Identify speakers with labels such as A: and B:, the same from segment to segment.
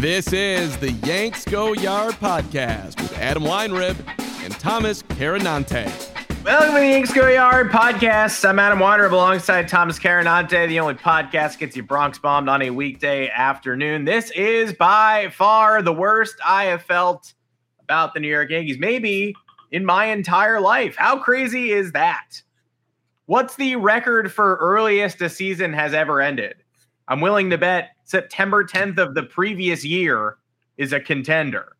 A: This is the Yanks Go Yard podcast with Adam Weinrib and Thomas Carannante.
B: Welcome to the Yanks Go Yard podcast. I'm Adam Weinrib alongside Thomas Carannante, the only podcast gets you Bronx bombed on a weekday afternoon. This is by far the worst I have felt about the New York Yankees, maybe in my entire life. How crazy is that? What's the record for earliest a season has ever ended? I'm willing to bet September 10th of the previous year is a contender.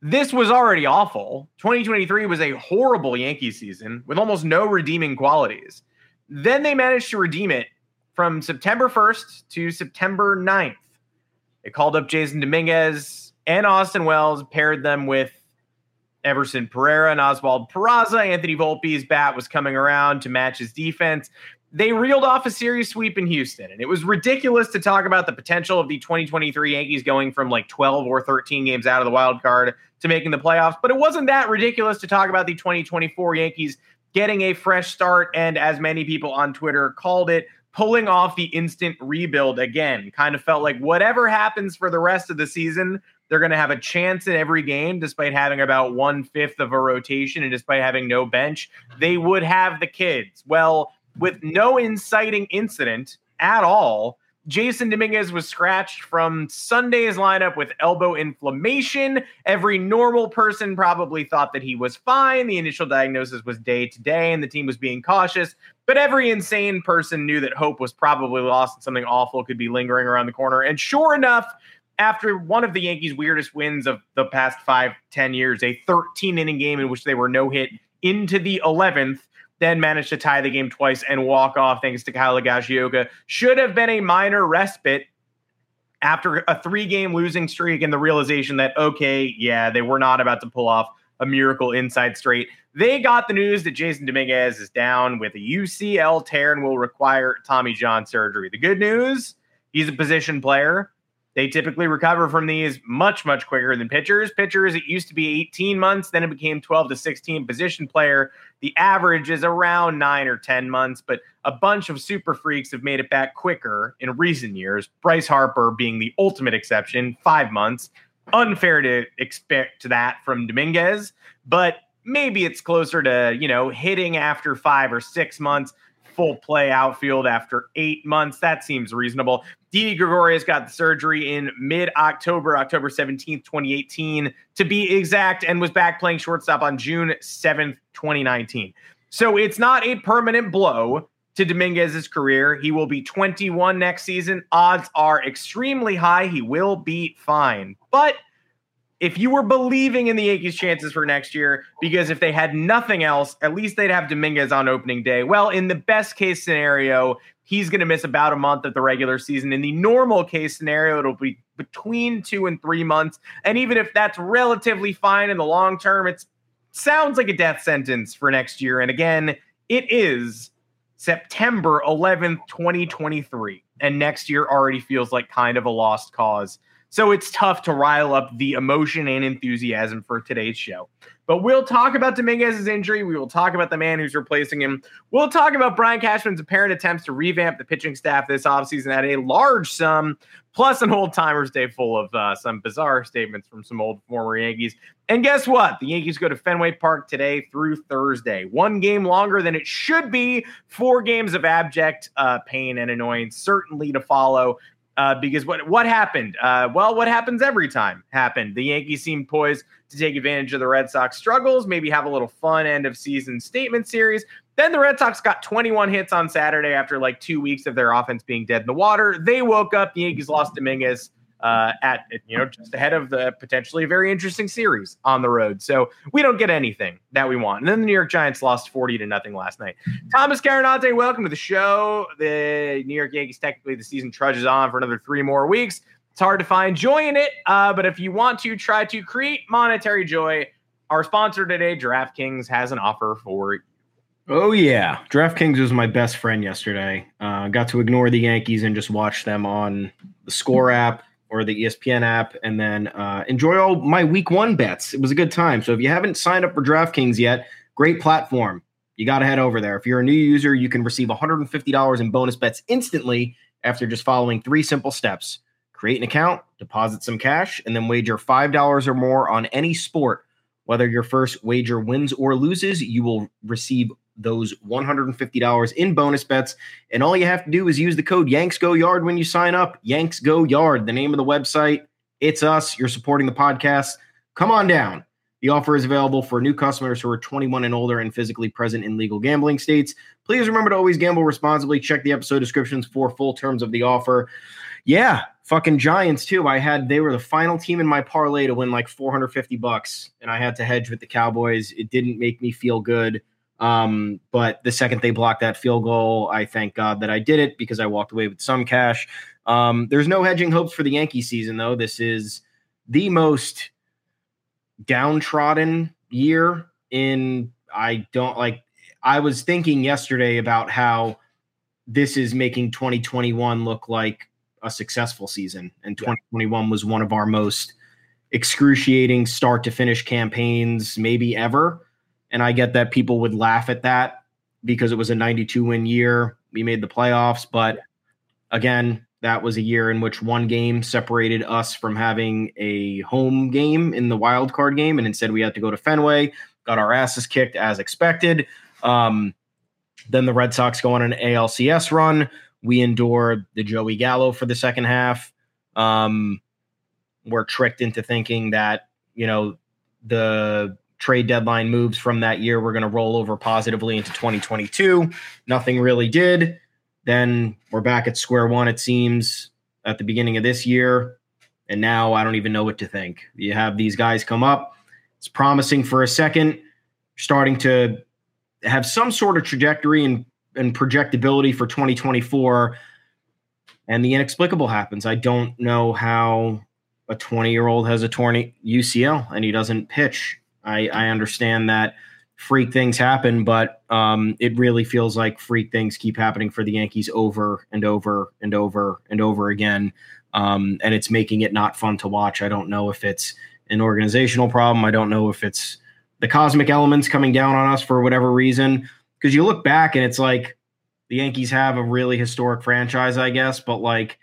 B: This was already awful. 2023 was a horrible Yankee season with almost no redeeming qualities. Then they managed to redeem it from September 1st to September 9th. They called up Jasson Dominguez and Austin Wells, paired them with Everson Pereira and Oswald Peraza. Anthony Volpe's bat was coming around to match his defense they reeled off a series sweep in Houston. And it was ridiculous to talk about the potential of the 2023 Yankees going from like 12 or 13 games out of the wild card to making the playoffs. But it wasn't that ridiculous to talk about the 2024 Yankees getting a fresh start. And as many people on Twitter called it, pulling off the instant rebuild again. Kind of felt like whatever happens for the rest of the season, they're going to have a chance in every game, despite having about one fifth of a rotation and despite having no bench. They would have the kids. Well, with no inciting incident at all. Jasson Dominguez was scratched from Sunday's lineup with elbow inflammation. Every normal person probably thought that he was fine. The initial diagnosis was day to day, and the team was being cautious. But every insane person knew that hope was probably lost and something awful could be lingering around the corner. And sure enough, after one of the Yankees' weirdest wins of the past five, ten years, a 13 inning game in which they were no hit into the 11th, then managed to tie the game twice and walk off thanks to Kyle Higashioka. Should have been a minor respite after a three game losing streak and the realization that, okay, yeah, they were not about to pull off a miracle inside straight. They got the news that Jasson Dominguez is down with a UCL tear and will require Tommy John surgery. The good news, he's a position player. They typically recover from these much, much quicker than pitchers. Pitchers, it used to be 18 months, then it became 12 to 16. Position player, the average is around nine or 10 months, but a bunch of super freaks have made it back quicker in recent years. Bryce Harper being the ultimate exception, five months. Unfair to expect that from Dominguez, but maybe it's closer to, you know, hitting after five or six months full play outfield after eight months. That seems reasonable. Didi Gregorius got the surgery in mid October, October 17th, 2018, to be exact, and was back playing shortstop on June 7th, 2019. So it's not a permanent blow to Dominguez's career. He will be 21 next season. Odds are extremely high. He will be fine. But if you were believing in the Yankees' chances for next year, because if they had nothing else, at least they'd have Dominguez on opening day. Well, in the best case scenario, he's going to miss about a month of the regular season. In the normal case scenario, it'll be between two and three months. And even if that's relatively fine in the long term, it sounds like a death sentence for next year. And again, it is September 11th, 2023. And next year already feels like kind of a lost cause. So it's tough to rile up the emotion and enthusiasm for today's show. But we'll talk about Dominguez's injury. We will talk about the man who's replacing him. We'll talk about Brian Cashman's apparent attempts to revamp the pitching staff this offseason at a large sum, plus an old timers day full of uh, some bizarre statements from some old former Yankees. And guess what? The Yankees go to Fenway Park today through Thursday. One game longer than it should be. Four games of abject uh, pain and annoyance, certainly to follow. Uh, because what what happened? Uh, well, what happens every time happened. The Yankees seemed poised to take advantage of the Red Sox struggles, maybe have a little fun end of season statement series. Then the Red Sox got 21 hits on Saturday after like two weeks of their offense being dead in the water. They woke up. The Yankees lost Dominguez uh, at you know just ahead of the potentially very interesting series on the road. So we don't get anything that we want. And then the New York Giants lost 40 to nothing last night. Thomas Carannante, welcome to the show. The New York Yankees technically the season trudges on for another three more weeks. It's hard to find joy in it, uh, but if you want to try to create monetary joy, our sponsor today, DraftKings, has an offer for.
C: Oh yeah, DraftKings was my best friend yesterday. Uh, got to ignore the Yankees and just watch them on the Score app or the ESPN app, and then uh, enjoy all my Week One bets. It was a good time. So if you haven't signed up for DraftKings yet, great platform. You got to head over there. If you're a new user, you can receive $150 in bonus bets instantly after just following three simple steps: create an account, deposit some cash, and then wager five dollars or more on any sport. Whether your first wager wins or loses, you will receive those $150 in bonus bets. And all you have to do is use the code Yanks Go Yard when you sign up. Yanks Go Yard, the name of the website. It's us. You're supporting the podcast. Come on down. The offer is available for new customers who are 21 and older and physically present in legal gambling states. Please remember to always gamble responsibly. Check the episode descriptions for full terms of the offer. Yeah, fucking Giants too. I had they were the final team in my parlay to win like 450 bucks, and I had to hedge with the Cowboys. It didn't make me feel good. Um, but the second they blocked that field goal, I thank God that I did it because I walked away with some cash. Um, there's no hedging hopes for the Yankee season, though. This is the most downtrodden year in, I don't like, I was thinking yesterday about how this is making 2021 look like a successful season. And 2021 was one of our most excruciating start to finish campaigns, maybe ever. And I get that people would laugh at that because it was a 92 win year. We made the playoffs, but again, that was a year in which one game separated us from having a home game in the wild card game, and instead we had to go to Fenway, got our asses kicked as expected. Um, then the Red Sox go on an ALCS run. We endure the Joey Gallo for the second half. Um, we're tricked into thinking that you know the trade deadline moves from that year were going to roll over positively into 2022. Nothing really did. Then we're back at square one, it seems, at the beginning of this year. And now I don't even know what to think. You have these guys come up. It's promising for a second, starting to have some sort of trajectory and, and projectability for 2024. And the inexplicable happens. I don't know how a 20 year old has a torn UCL and he doesn't pitch I, I understand that freak things happen, but um, it really feels like freak things keep happening for the Yankees over and over and over and over again. Um, and it's making it not fun to watch. I don't know if it's an organizational problem. I don't know if it's the cosmic elements coming down on us for whatever reason. Because you look back and it's like the Yankees have a really historic franchise, I guess, but like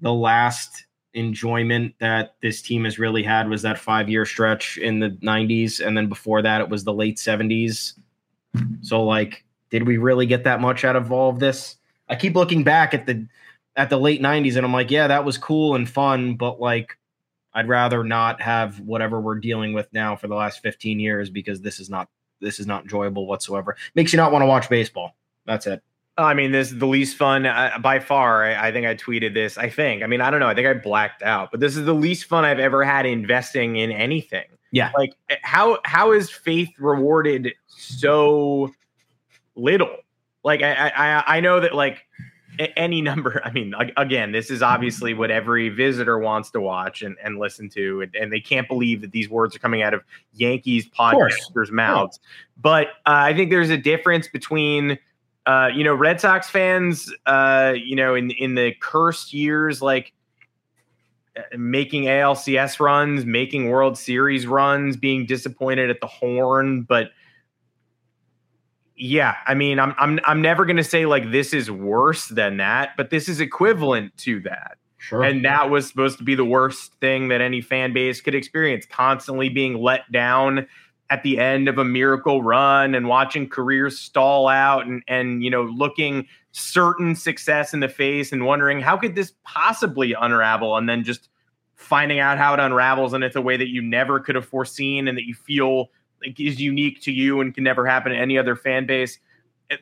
C: the last enjoyment that this team has really had was that five year stretch in the 90s. And then before that, it was the late 70s. So, like, did we really get that much out of all of this? I keep looking back at the at the late 90s and I'm like, yeah, that was cool and fun, but like I'd rather not have whatever we're dealing with now for the last 15 years because this is not this is not enjoyable whatsoever. Makes you not want to watch baseball. That's it.
B: I mean, this is the least fun uh, by far. I, I, think I tweeted this. I think. I mean, I don't know. I think I blacked out, but this is the least fun I've ever had investing in anything.
C: Yeah.
B: Like eh, how how is faith rewarded so little? Like I I I know that like any number. I mean, again, this is obviously what every visitor wants to watch and, and listen to, and, and they can't believe that these words are coming out of Yankees podcasters' mouths. But uh, I think there's a difference between uh, you know, Red Sox fans, uh, you know, in in the cursed years, like uh, making ALCS runs, making World Series runs, being disappointed at the horn, but yeah, I mean, I'm I'm I'm never going to say like this is worse than that, but this is equivalent to that.
C: Sure.
B: And that was supposed to be the worst thing that any fan base could experience, constantly being let down at the end of a miracle run and watching careers stall out and and you know looking certain success in the face and wondering how could this possibly unravel? And then just finding out how it unravels and it's a way that you never could have foreseen and that you feel like is unique to you and can never happen to any other fan base.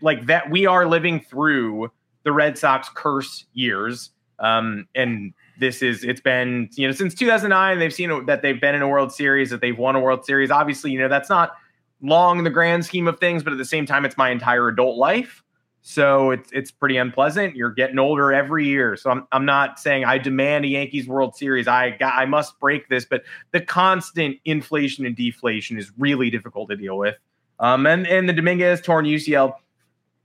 B: Like that we are living through the Red Sox curse years um, and this is it's been you know since 2009 they've seen that they've been in a World Series that they've won a World Series. Obviously, you know that's not long in the grand scheme of things, but at the same time, it's my entire adult life. So it's it's pretty unpleasant. You're getting older every year. So I'm I'm not saying I demand a Yankees World Series. I got I must break this, but the constant inflation and deflation is really difficult to deal with. Um, and and the Dominguez torn UCL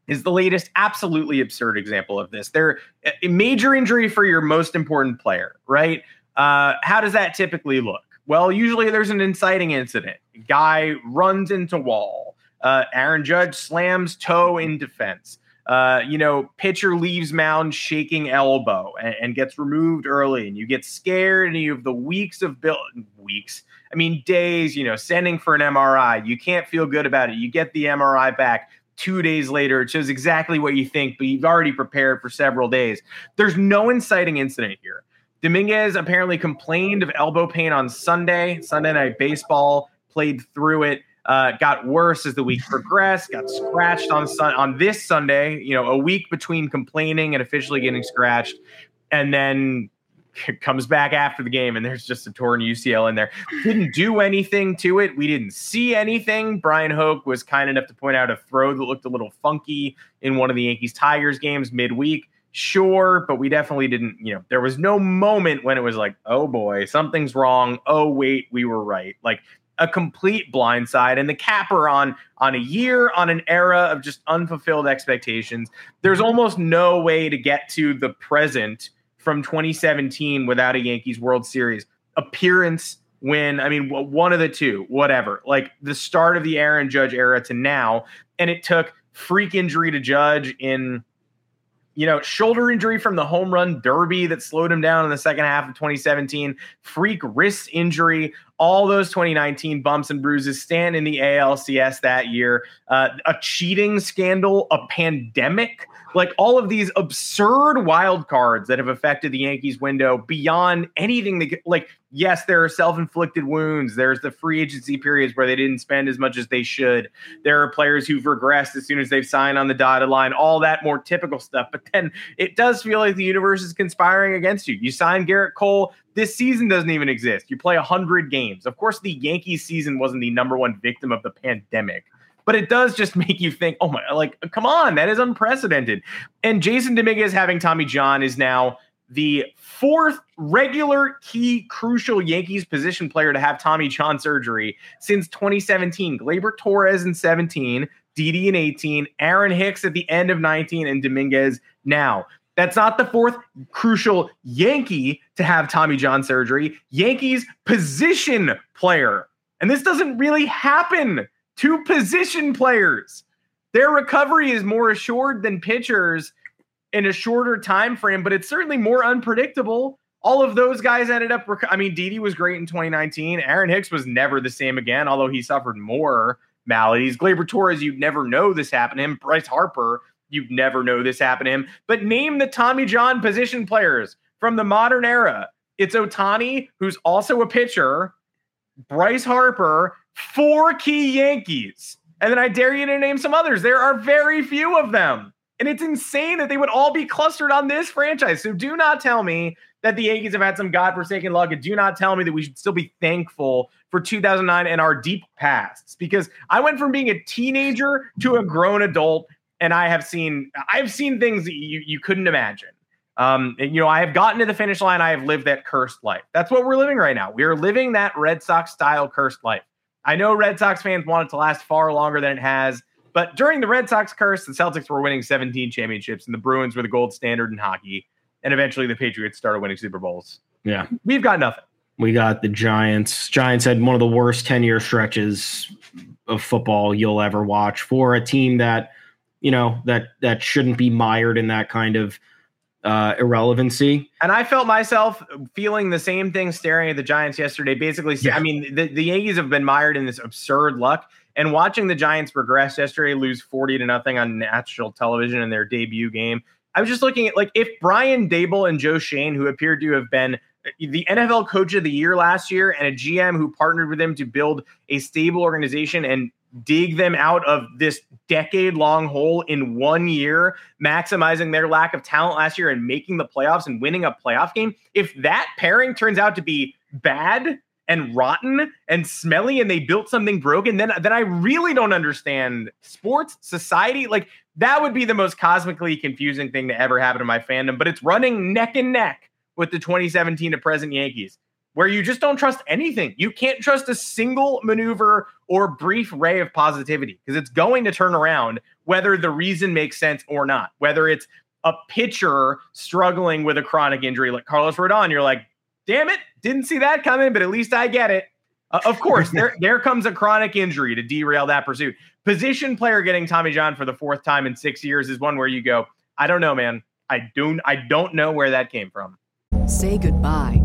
B: is the latest absolutely absurd example of this. They're a major injury for your most important player, right? Uh, how does that typically look? Well, usually there's an inciting incident. Guy runs into wall. Uh, Aaron Judge slams toe in defense. Uh, you know, pitcher leaves mound shaking elbow and, and, gets removed early, and you get scared, and you have the weeks of bill weeks. I mean, days. You know, sending for an MRI. You can't feel good about it. You get the MRI back two days later. It shows exactly what you think, but you've already prepared for several days. There's no inciting incident here. Dominguez apparently complained of elbow pain on Sunday, Sunday night baseball, played through it. Uh, got worse as the week progressed. Got scratched on sun on this Sunday. You know, a week between complaining and officially getting scratched, and then comes back after the game and there's just a torn UCL in there. Didn't do anything to it. We didn't see anything. Bryan Hoch was kind enough to point out a throw that looked a little funky in one of the Yankees Tigers games midweek. Sure, but we definitely didn't, you know, there was no moment when it was like, oh boy, something's wrong. Oh, wait, we were right. Like a complete blindside and the capper on on a year on an era of just unfulfilled expectations there's almost no way to get to the present from 2017 without a Yankees World Series appearance win. I mean, one of the two, whatever. Like the start of the Aaron Judge era to now, and it took freak injury to Judge in you know, shoulder injury from the home run derby that slowed him down in the second half of 2017, freak wrist injury, all those 2019 bumps and bruises stand in the ALCS that year, uh, a cheating scandal, a pandemic like all of these absurd wild cards that have affected the Yankees window beyond anything that like yes there are self-inflicted wounds. There's the free agency periods where they didn't spend as much as they should. There are players who've regressed as soon as they've signed on the dotted line all that more typical stuff. But then it does feel like the universe is conspiring against you. You sign Gerrit Cole this season doesn't even exist. You play 100 games. Of course the Yankees season wasn't the number one victim of the pandemic but it does just make you think, oh my, like, come on, that is unprecedented. And Jasson Dominguez having Tommy John is now the fourth regular key crucial Yankees position player to have Tommy John surgery since 2017. Gleyber Torres in 17, Didi in 18, Aaron Hicks at the end of 19, and Dominguez now. That's not the fourth crucial Yankee to have Tommy John surgery. Yankees position player. And this doesn't really happen Two position players. Their recovery is more assured than pitchers in a shorter time frame, but it's certainly more unpredictable. All of those guys ended up. Rec- I mean, Didi was great in 2019. Aaron Hicks was never the same again, although he suffered more maladies. Gleyber Torres, you'd never know this happened to him. Bryce Harper, you'd never know this happened to him. But name the Tommy John position players from the modern era. It's Ohtani, who's also a pitcher, Bryce Harper, four key Yankees. And then I dare you to name some others. There are very few of them. And it's insane that they would all be clustered on this franchise. So do not tell me that the Yankees have had some godforsaken luck. And do not tell me that we should still be thankful for 2009 and our deep pasts. Because I went from being a teenager to a grown adult, and I have seen I've seen things that you, you couldn't imagine. Um, and, you know, I have gotten to the finish line. I have lived that cursed life. That's what we're living right now. We are living that Red Sox style cursed life. I know Red Sox fans want it to last far longer than it has, But during the Red Sox curse, the Celtics were winning 17 championships, and the Bruins were the gold standard in hockey. And eventually, the Patriots started winning Super Bowls.
C: Yeah,
B: we've got nothing.
C: We got the Giants. Giants had one of the worst 10 year stretches of football you'll ever watch for a team that, you know, that that shouldn't be mired in that kind of uh, irrelevancy.
B: And I felt myself feeling the same thing staring at the Giants yesterday. Basically, yeah. I mean, the, the Yankees have been mired in this absurd luck. And watching the Giants progress yesterday, lose 40 to nothing on national television in their debut game. I was just looking at like if Brian Daboll and Joe Schoen, who appeared to have been the NFL coach of the year last year and a GM who partnered with him to build a stable organization and dig them out of this decade long hole in one year, maximizing their lack of talent last year and making the playoffs and winning a playoff game. If that pairing turns out to be bad and rotten and smelly and they built something broken, then then I really don't understand sports, society. Like that would be the most cosmically confusing thing to ever happen to my fandom, but it's running neck and neck with the 2017 to present Yankees, where you just don't trust anything. You can't trust a single maneuver or brief ray of positivity because it's going to turn around whether the reason makes sense or not. Whether it's a pitcher struggling with a chronic injury like Carlos Rodon, you're like, damn it, didn't see that coming, but at least I get it. Uh, of course, there there comes a chronic injury to derail that pursuit. Position player getting Tommy John for the fourth time in six years is one where you go, I don't know, man. I don't I don't know where that came from.
D: Say goodbye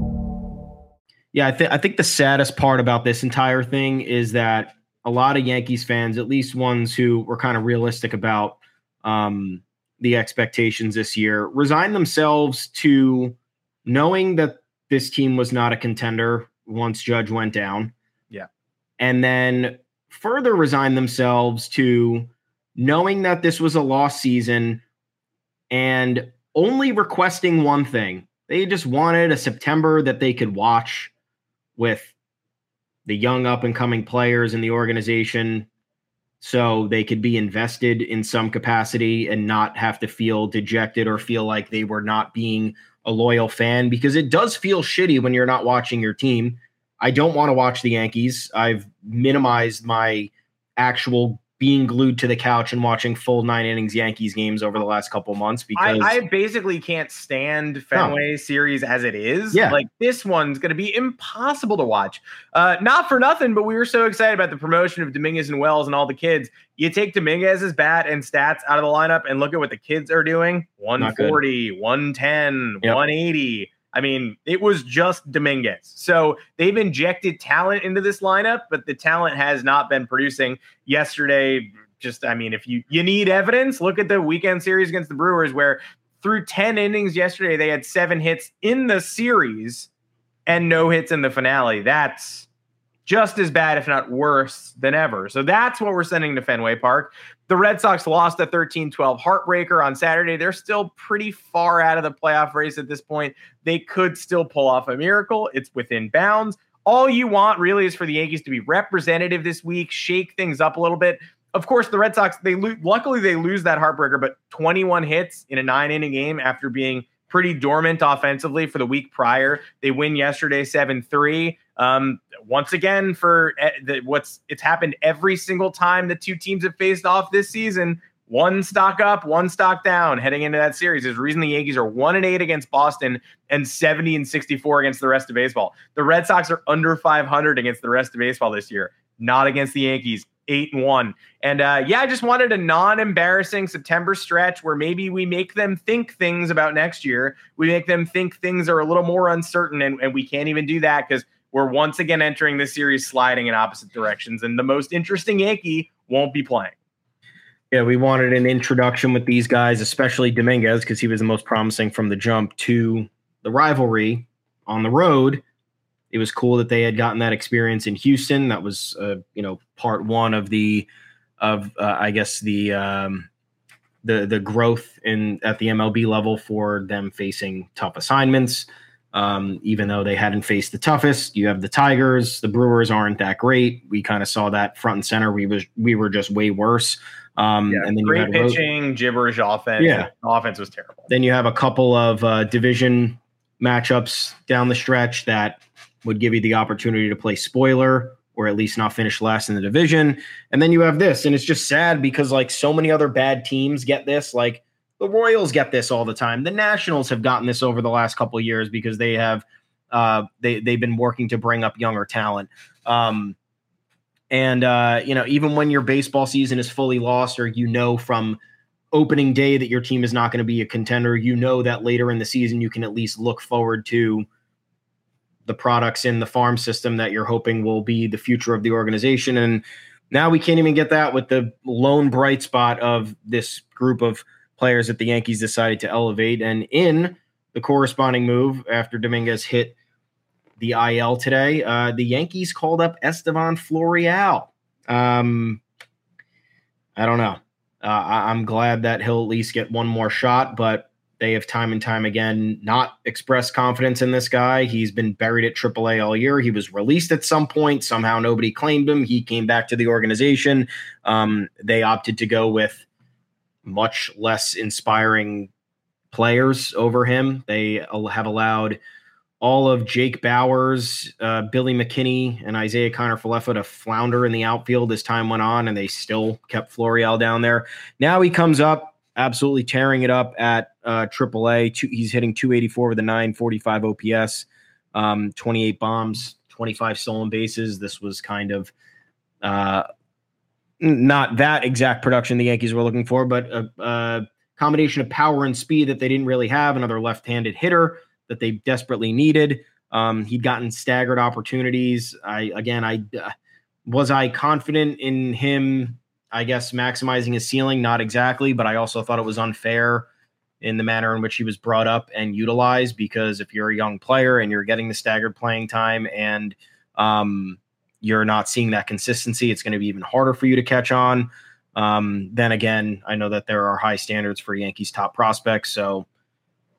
C: Yeah, I think I think the saddest part about this entire thing is that a lot of Yankees fans, at least ones who were kind of realistic about um, the expectations this year, resigned themselves to knowing that this team was not a contender once Judge went down.
B: Yeah,
C: and then further resigned themselves to knowing that this was a lost season and only requesting one thing. They just wanted a September that they could watch with the young up and coming players in the organization so they could be invested in some capacity and not have to feel dejected or feel like they were not being a loyal fan because it does feel shitty when you're not watching your team. I don't want to watch the Yankees. I've minimized my actual being glued to the couch and watching full nine innings Yankees games over the last couple months because
B: I, I basically can't stand Fenway no. series as it is.
C: Yeah.
B: Like this one's going to be impossible to watch. Uh, not for nothing, but we were so excited about the promotion of Dominguez and Wells and all the kids. You take Dominguez's bat and stats out of the lineup and look at what the kids are doing 140, 110, yep. 180. I mean, it was just Dominguez. So they've injected talent into this lineup, but the talent has not been producing. Yesterday, just I mean, if you you need evidence, look at the weekend series against the Brewers, where through 10 innings yesterday, they had seven hits in the series and no hits in the finale. That's just as bad, if not worse, than ever. So that's what we're sending to Fenway Park. The Red Sox lost a 13 12 heartbreaker on Saturday. They're still pretty far out of the playoff race at this point. They could still pull off a miracle. It's within bounds. All you want really is for the Yankees to be representative this week, shake things up a little bit. Of course, the Red Sox, they lo- luckily they lose that heartbreaker, but 21 hits in a nine inning game after being pretty dormant offensively for the week prior. They win yesterday 7 3. Um, once again, for eh, the, what's it's happened every single time the two teams have faced off this season. One stock up, one stock down heading into that series. A reason the Yankees are one and eight against Boston and 70 and 64 against the rest of baseball. The Red Sox are under 500 against the rest of baseball this year, not against the Yankees eight and one. And uh, yeah, I just wanted a non-embarrassing September stretch where maybe we make them think things about next year. We make them think things are a little more uncertain, and, and we can't even do that because we're once again entering this series sliding in opposite directions, and the most interesting Yankee won't be playing.
C: Yeah, we wanted an introduction with these guys, especially Dominguez, because he was the most promising from the jump to the rivalry on the road. It was cool that they had gotten that experience in Houston. That was, uh, you know, part one of the, of uh, I guess the um, the the growth in at the MLB level for them facing tough assignments. Um, even though they hadn't faced the toughest, you have the Tigers. The Brewers aren't that great. We kind of saw that front and center. We was we were just way worse. Um,
B: yeah,
C: and then
B: great
C: you had
B: pitching, gibberish offense.
C: Yeah.
B: Offense was terrible.
C: then you have a couple of uh, division matchups down the stretch that would give you the opportunity to play spoiler or at least not finish last in the division. And then you have this, and it's just sad because like so many other bad teams get this. Like the Royals get this all the time. The Nationals have gotten this over the last couple years because they have uh, they they've been working to bring up younger talent. Um, and uh, you know, even when your baseball season is fully lost, or you know from opening day that your team is not going to be a contender, you know that later in the season you can at least look forward to the products in the farm system that you're hoping will be the future of the organization. And now we can't even get that with the lone bright spot of this group of players that the Yankees decided to elevate. And in the corresponding move after Dominguez hit the IL today, uh, the Yankees called up Estevan Florial. Um, I don't know. Uh, I, I'm glad that he'll at least get one more shot, but they have time and time again not expressed confidence in this guy. He's been buried at AAA all year. He was released at some point. Somehow nobody claimed him. He came back to the organization. Um, they opted to go with much less inspiring players over him. They have allowed all of Jake Bauers, uh, Billy McKinney, and Isiah Kiner-Falefa to flounder in the outfield as time went on, and they still kept Florial down there. Now he comes up, absolutely tearing it up at uh, AAA. Two, he's hitting 284 with a 945 OPS, um, 28 bombs, 25 stolen bases. This was kind of uh, not that exact production the Yankees were looking for, but a, a combination of power and speed that they didn't really have. Another left-handed hitter that they desperately needed. Um, he'd gotten staggered opportunities. I again, I uh, was I confident in him. I guess maximizing his ceiling, not exactly, but I also thought it was unfair in the manner in which he was brought up and utilized. Because if you're a young player and you're getting the staggered playing time and um, you're not seeing that consistency, it's going to be even harder for you to catch on. Um, then again, I know that there are high standards for Yankees top prospects, so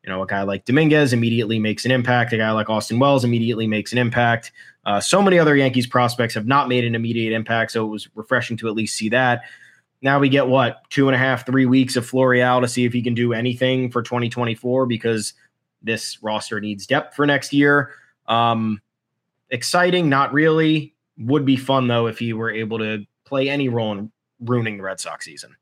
C: you know, a guy like Dominguez immediately makes an impact. A guy like Austin Wells immediately makes an impact. Uh, so many other Yankees prospects have not made an immediate impact. So it was refreshing to at least see that. Now we get what two and a half, three weeks of Florial to see if he can do anything for 2024 because this roster needs depth for next year. Um, exciting, not really. Would be fun though if he were able to play any role in ruining the Red Sox season.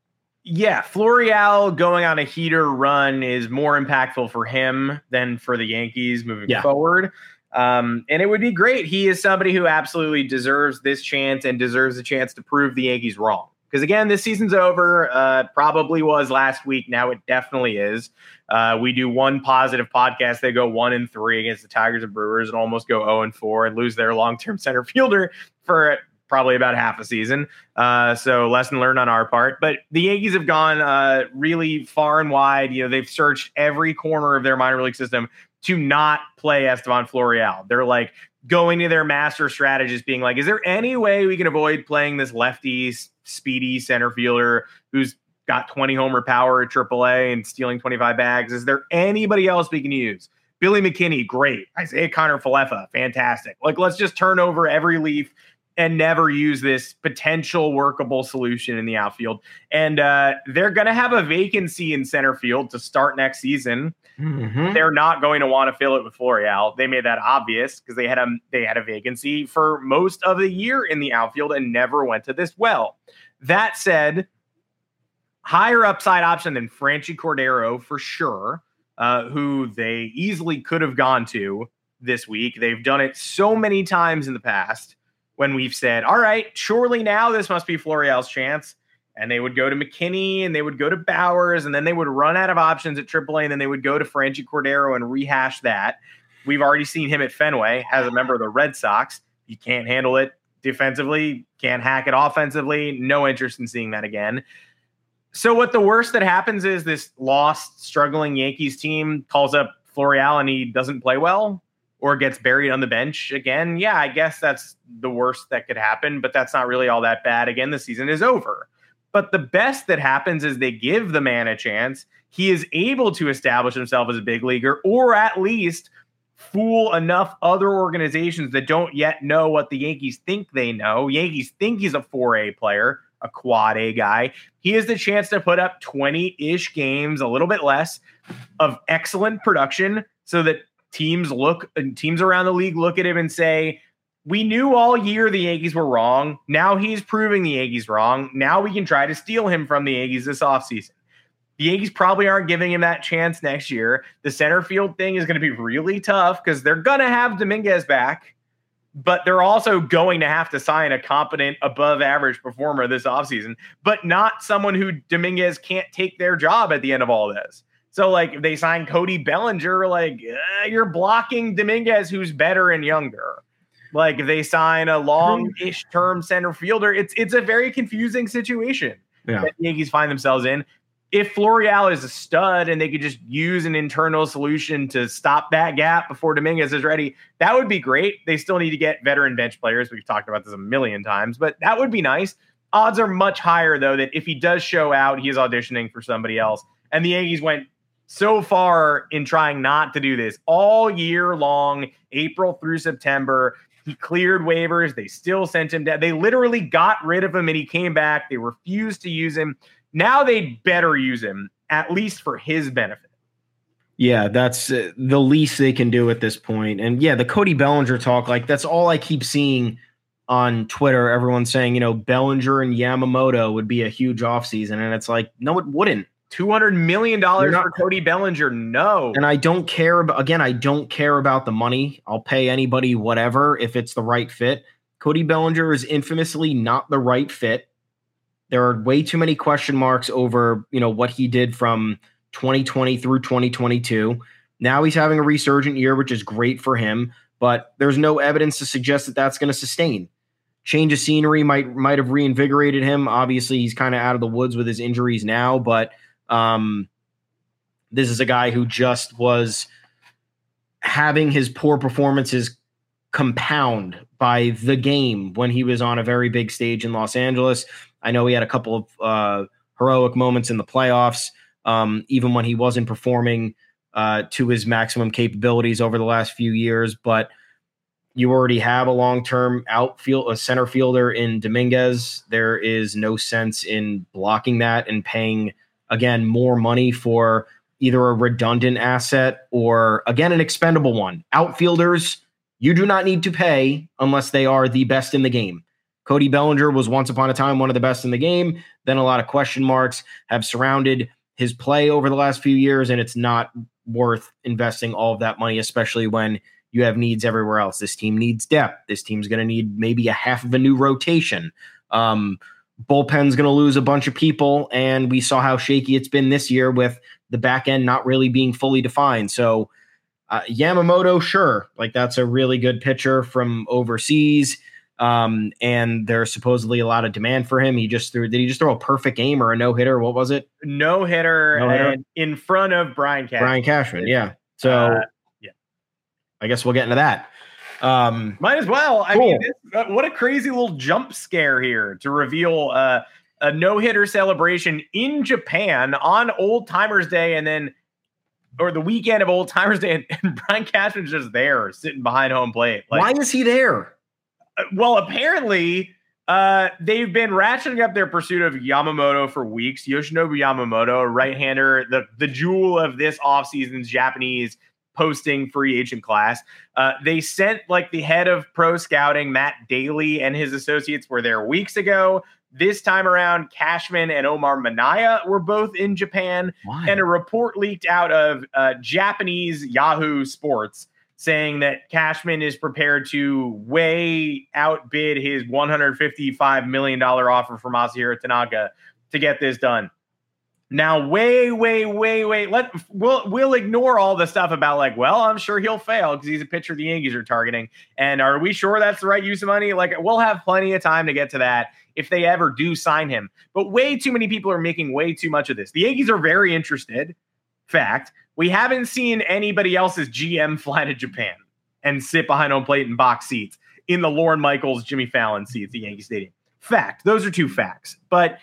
B: Yeah, Florial going on a heater run is more impactful for him than for the Yankees moving
C: Yeah.
B: forward. Um, and it would be great. He is somebody who absolutely deserves this chance and deserves a chance to prove the Yankees wrong. Because again, this season's over. Uh, probably was last week. Now it definitely is. Uh, we do one positive podcast. They go one and three against the Tigers and Brewers, and almost go zero and four, and lose their long-term center fielder for probably about half a season. Uh, so lesson learned on our part. But the Yankees have gone uh, really far and wide. You know, they've searched every corner of their minor league system to not play Estevan Florial. They're like going to their master strategist, being like, "Is there any way we can avoid playing this lefty, speedy center fielder who's got 20 homer power at AAA and stealing 25 bags? Is there anybody else we can use?" Billy McKinney, great. Isiah Kiner-Falefa, fantastic. Like, let's just turn over every leaf and never use this potential workable solution in the outfield. And uh, they're going to have a vacancy in center field to start next season.
C: Mm-hmm.
B: They're not going to want to fill it with Florial. They made that obvious because they had a they had a vacancy for most of the year in the outfield and never went to this well. That said, higher upside option than Franchy Cordero for sure, uh, who they easily could have gone to this week. They've done it so many times in the past when we've said, all right, surely now this must be Florial's chance. And they would go to McKinney and they would go to Bauers and then they would run out of options at AAA and then they would go to Franchy Cordero and rehash that. We've already seen him at Fenway as a member of the Red Sox. He can't handle it defensively, can't hack it offensively. No interest in seeing that again. So, what the worst that happens is this lost, struggling Yankees team calls up Florial and he doesn't play well or gets buried on the bench again. Yeah, I guess that's the worst that could happen, but that's not really all that bad. Again, the season is over. But the best that happens is they give the man a chance. He is able to establish himself as a big leaguer, or at least fool enough other organizations that don't yet know what the Yankees think they know. Yankees think he's a 4A player, a quad A guy. He has the chance to put up 20 ish games, a little bit less, of excellent production so that teams look and teams around the league look at him and say, we knew all year the Yankees were wrong. Now he's proving the Yankees wrong. Now we can try to steal him from the Yankees this offseason. The Yankees probably aren't giving him that chance next year. The center field thing is going to be really tough because they're going to have Dominguez back, but they're also going to have to sign a competent, above average performer this offseason, but not someone who Dominguez can't take their job at the end of all this. So, like, if they sign Cody Bellinger, like, uh, you're blocking Dominguez, who's better and younger. Like, if they sign a long-ish term center fielder, it's it's a very confusing situation
C: Yeah.
B: that the Yankees find themselves in. If Florial is a stud and they could just use an internal solution to stop that gap before Dominguez is ready, that would be great. They still need to get veteran bench players. We've talked about this a million times, but that would be nice. Odds are much higher, though, that if he does show out, he is auditioning for somebody else. And the Yankees went so far in trying not to do this all year long, April through September. He cleared waivers. They still sent him down. They literally got rid of him and he came back. They refused to use him. Now they'd better use him, at least for his benefit.
C: Yeah, that's uh, the least they can do at this point. And yeah, the Cody Bellinger talk, like that's all I keep seeing on Twitter. Everyone's saying, you know, Bellinger and Yamamoto would be a huge offseason. And it's like, no, it wouldn't.
B: $200 million
C: not-
B: for Cody Bellinger. No.
C: And I don't care about, again, I don't care about the money. I'll pay anybody whatever if it's the right fit. Cody Bellinger is infamously not the right fit. There are way too many question marks over, you know, what he did from 2020 through 2022. Now he's having a resurgent year, which is great for him, but there's no evidence to suggest that that's going to sustain. Change of scenery might might have reinvigorated him. Obviously, he's kind of out of the woods with his injuries now, but um, this is a guy who just was having his poor performances compound by the game when he was on a very big stage in Los Angeles. I know he had a couple of uh, heroic moments in the playoffs, um, even when he wasn't performing uh, to his maximum capabilities over the last few years. But you already have a long term outfield, a center fielder in Dominguez. There is no sense in blocking that and paying, again, more money for either a redundant asset or, again, an expendable one. Outfielders, you do not need to pay unless they are the best in the game. Cody Bellinger was once upon a time one of the best in the game. Then a lot of question marks have surrounded his play over the last few years, and it's not worth investing all of that money, especially when you have needs everywhere else. This team needs depth. This team's going to need maybe a half of a new rotation. Um, bullpen's going to lose a bunch of people, and we saw how shaky it's been this year with the back end not really being fully defined. So, uh, Yamamoto, sure, like that's a really good pitcher from overseas. Um, and there's supposedly a lot of demand for him. He just threw, did he just throw a perfect game or a no hitter? What was it?
B: no hitter
C: No-hitter?
B: and in front of Brian Cashman.
C: Brian Cashman. Yeah. So,
B: Uh, yeah.
C: I guess we'll get into that. Um,
B: Might as well. I
C: Cool.
B: mean, this, uh, what a crazy little jump scare here to reveal uh, a no hitter celebration in Japan on Old Timers Day and then, or the weekend of Old Timers Day, and, and Brian Cashman's just there sitting behind home plate. Like,
C: why is he there?
B: Uh, well, apparently, uh, they've been ratcheting up their pursuit of Yamamoto for weeks. Yoshinobu Yamamoto, a right-hander, the the jewel of this offseason's Japanese posting free agent class. Uh, they sent like the head of pro scouting, Matt Daley, and his associates were there weeks ago. This time around, Cashman and Omar Minaya were both in Japan
C: Why?
B: and a report leaked out of uh, Japanese Yahoo Sports saying that Cashman is prepared to way outbid his $155 million offer for Masahiro Tanaka to get this done. Now, way, way, way, way. Let we'll we'll ignore all the stuff about like, well, I'm sure he'll fail because he's a pitcher the Yankees are targeting. And are we sure that's the right use of money? Like, we'll have plenty of time to get to that if they ever do sign him. But way too many people are making way too much of this. The Yankees are very interested. Fact, we haven't seen anybody else's GM fly to Japan and sit behind home plate in box seats in the Lorne Michaels, Jimmy Fallon seats at the Yankee Stadium. Fact, those are two facts. But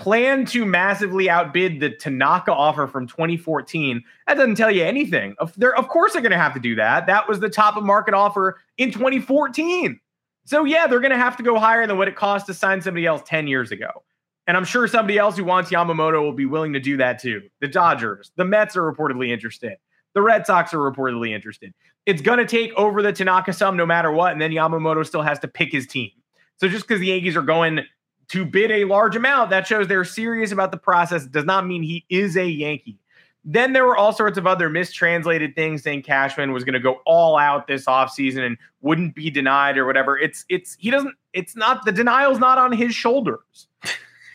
B: plan to massively outbid the Tanaka offer from 2014. That doesn't tell you anything. Of, they're, of course, they're going to have to do that. That was the top of market offer in 2014. So, yeah, they're going to have to go higher than what it cost to sign somebody else 10 years ago. And I'm sure somebody else who wants Yamamoto will be willing to do that too. The Dodgers, the Mets are reportedly interested. The Red Sox are reportedly interested. It's going to take over the Tanaka sum no matter what. And then Yamamoto still has to pick his team. So just because the Yankees are going to bid a large amount, that shows they're serious about the process. It does not mean he is a Yankee. Then there were all sorts of other mistranslated things saying Cashman was going to go all out this offseason and wouldn't be denied or whatever. It's it's he doesn't it's not the denial's not on his shoulders.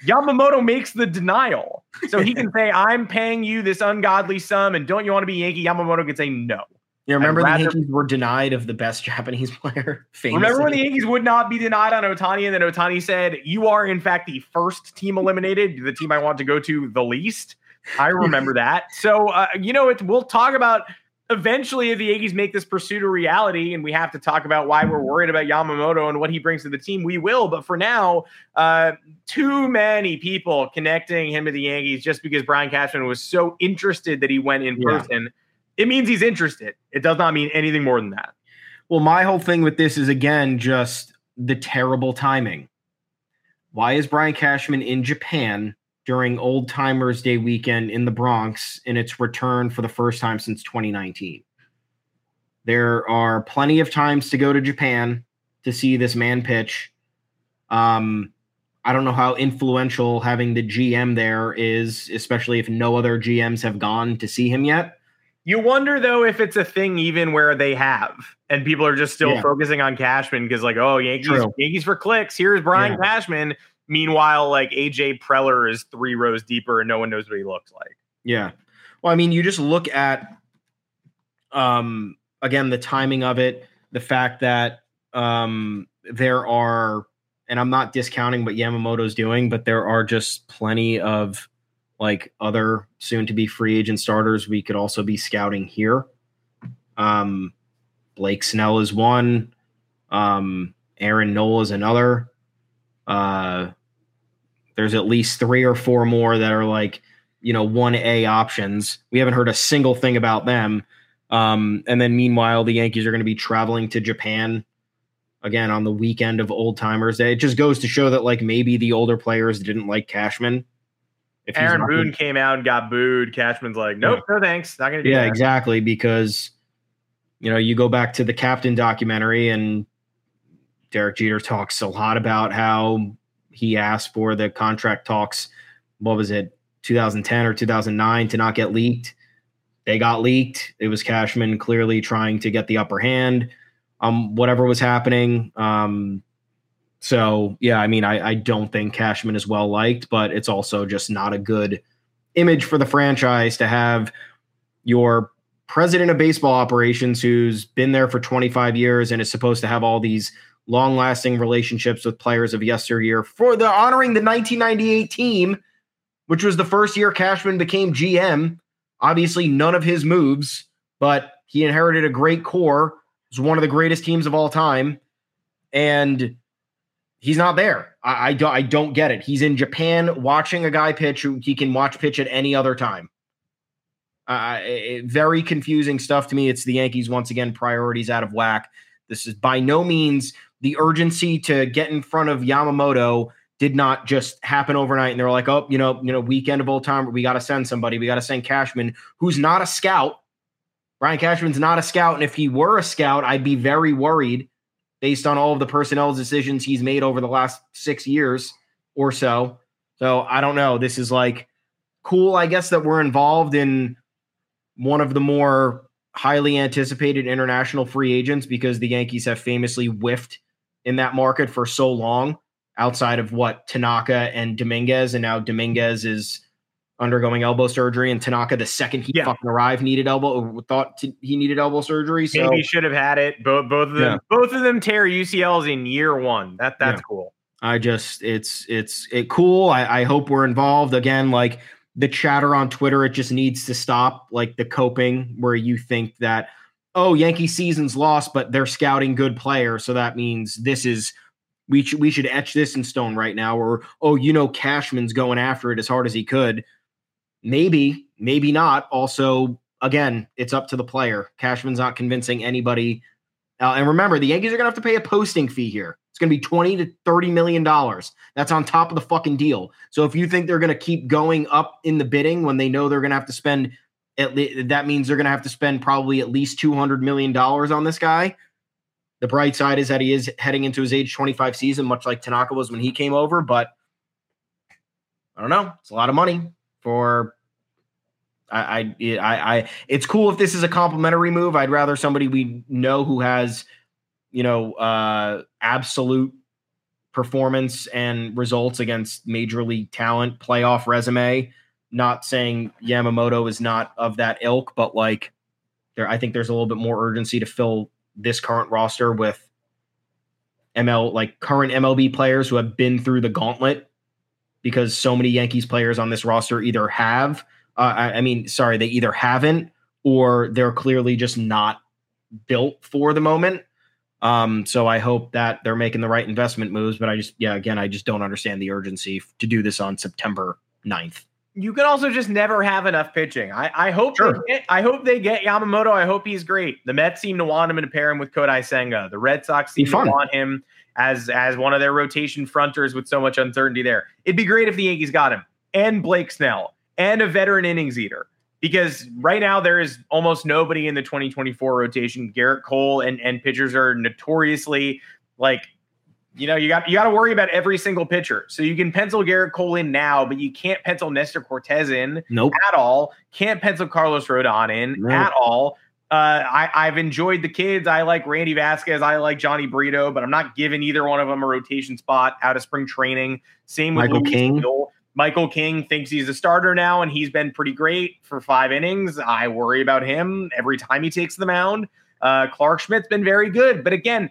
B: Yamamoto makes the denial. So he can say, I'm paying you this ungodly sum, and don't you want to be Yankee? Yamamoto can say no.
C: You remember the Yankees were denied of the best Japanese player?
B: Remember when the
C: famously?
B: Yankees would not be denied on Ohtani, and then Ohtani said, You are, in fact, the first team eliminated, the team I want to go to the least? I remember that. So, uh, you know, it, we'll talk about eventually if the Yankees make this pursuit a reality, and we have to talk about why we're worried about Yamamoto and what he brings to the team. We will. But for now, uh, too many people connecting him to the Yankees just because Brian Cashman was so interested that he went in
C: Yeah.
B: person. It means he's interested. It does not mean anything more than that.
C: Well, my whole thing with this is again just the terrible timing. Why is Brian Cashman in Japan during Old Timers Day weekend in the Bronx in its return for the first time since 2019? There are plenty of times to go to Japan to see this man pitch. Um, I don't know how influential having the GM there is, especially if no other GMs have gone to see him yet.
B: You wonder though if it's a thing even where they have, and people are just still
C: Yeah.
B: focusing on Cashman because like, oh, Yankees,
C: True.
B: Yankees for clicks. Here's Brian
C: Yeah.
B: Cashman. Meanwhile, like AJ Preller is three rows deeper and no one knows what he looks like.
C: Yeah. Well, I mean, you just look at um again the timing of it, the fact that um there are and I'm not discounting what Yamamoto's doing, but there are just plenty of like other soon to be free agent starters we could also be scouting here. Um Blake Snell is one. Um Aaron Nola is another. Uh there's at least three or four more that are like you know, 1A options. We haven't heard a single thing about them. Um, and then meanwhile, the Yankees are going to be traveling to Japan again on the weekend of Old Timers Day. It just goes to show that like maybe the older players didn't like Cashman. If
B: Aaron Boone
C: gonna-
B: came out and got booed. Cashman's like, nope, no thanks, not gonna do
C: yeah,
B: that.
C: exactly. Because you know, you go back to the captain documentary, and Derek Jeter talks a lot about how he asked for the contract talks. What was it, 2010 or 2009, to not get leaked? They got leaked. It was Cashman clearly trying to get the upper hand. Um, whatever was happening. Um, so yeah, I mean, I, I don't think Cashman is well liked, but it's also just not a good image for the franchise to have your president of baseball operations who's been there for 25 years and is supposed to have all these long lasting relationships with players of yesteryear for the honoring the 1998 team, which was the first year Cashman became GM. Obviously, none of his moves, but he inherited a great core. It was one of the greatest teams of all time. And he's not there. I, I, don't, I don't get it. He's in Japan watching a guy pitch who he can watch pitch at any other time. Uh, it- very confusing stuff to me. It's the Yankees once again priorities out of whack. This is by no means the urgency to get in front of Yamamoto did not just happen overnight. And they're like, oh, you know, you know, weekend of old time, we got to send somebody. We got to send Cashman, who's not a scout. Brian Cashman's not a scout, and if he were a scout, I'd be very worried based on all of the personnel decisions he's made over the last six years or so. So I don't know. This is like cool, I guess, that we're involved in one of the more highly anticipated international free agents because the Yankees have famously whiffed in that market for so long outside of what Tanaka and Dominguez. And now Dominguez is undergoing elbow surgery, and Tanaka, the second he
B: Yeah.
C: fucking arrived, needed elbow, thought he needed elbow surgery. So
B: Maybe should have had it. Both both of them
C: Yeah.
B: both of them tear UCLs in year one. That that's
C: Yeah.
B: cool.
C: I just it's it's it cool. I, I hope we're involved again. Like the chatter on Twitter, it just needs to stop. Like the coping where you think that oh Yankee season's lost, but they're scouting good players, so that means this is we should we should etch this in stone right now, or oh, you know, Cashman's going after it as hard as he could. Maybe, maybe not. Also, again, it's up to the player. Cashman's not convincing anybody. Uh, and remember, the Yankees are going to have to pay a posting fee here. It's going to be 20 to 30 million dollars. That's on top of the fucking deal. So if you think they're going to keep going up in the bidding when they know they're going to have to spend at le- that means they're going to have to spend probably at least 200 million dollars on this guy. The bright side is that he is heading into his age 25 season much like Tanaka was when he came over, but I don't know. It's a lot of money for I, I, I, I, it's cool if this is a complimentary move. I'd rather somebody we know who has you know, uh, absolute performance and results against major league talent, playoff resume. Not saying Yamamoto is not of that ilk, but like there, I think there's a little bit more urgency to fill this current roster with ML like current MLB players who have been through the gauntlet because so many Yankees players on this roster either have, uh, I, I mean, sorry, they either haven't or they're clearly just not built for the moment. Um, so I hope that they're making the right investment moves. But I just, yeah, again, I just don't understand the urgency to do this on September 9th.
B: You can also just never have enough pitching. I, I hope sure. get, I hope they get Yamamoto. I hope he's great. The Mets seem to want him and to pair him with Kodai Senga. The Red Sox seem to want him as as one of their rotation fronters with so much uncertainty there. It'd be great if the Yankees got him and Blake Snell and a veteran innings eater because right now there is almost nobody in the 2024 rotation. Gerrit Cole and and pitchers are notoriously like you know you got you got to worry about every single pitcher. So you can pencil Gerrit Cole in now, but you can't pencil Nestor Cortes in
C: nope.
B: at all. Can't pencil Carlos Rodon in nope. at all. Uh, I, I've enjoyed the kids. I like Randy Vasquez. I like Jhony Brito, but I'm not giving either one of them a rotation spot out of spring training. Same with
C: Michael Luis King.
B: Michael King thinks he's a starter now, and he's been pretty great for five innings. I worry about him every time he takes the mound. Uh, Clarke Schmidt's been very good, but again,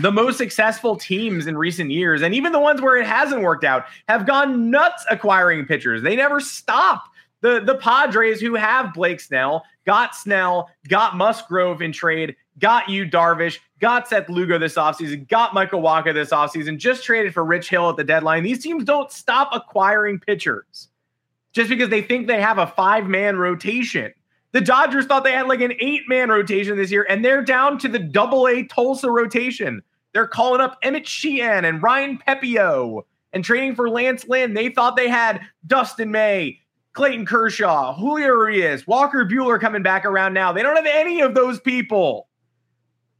B: the most successful teams in recent years, and even the ones where it hasn't worked out, have gone nuts acquiring pitchers. They never stop. The the Padres, who have Blake Snell, got Snell, got Musgrove in trade, got Yu Darvish, got Seth Lugo this offseason, got Michael Wacha this offseason, just traded for Rich Hill at the deadline. These teams don't stop acquiring pitchers just because they think they have a five man rotation. The Dodgers thought they had like an eight man rotation this year, and they're down to the double A Tulsa rotation. They're calling up Emmett Sheehan and Ryan Pepiot and trading for Lance Lynn. They thought they had Dustin May, Clayton Kershaw, Julio Urias, Walker Buehler coming back around now. They don't have any of those people.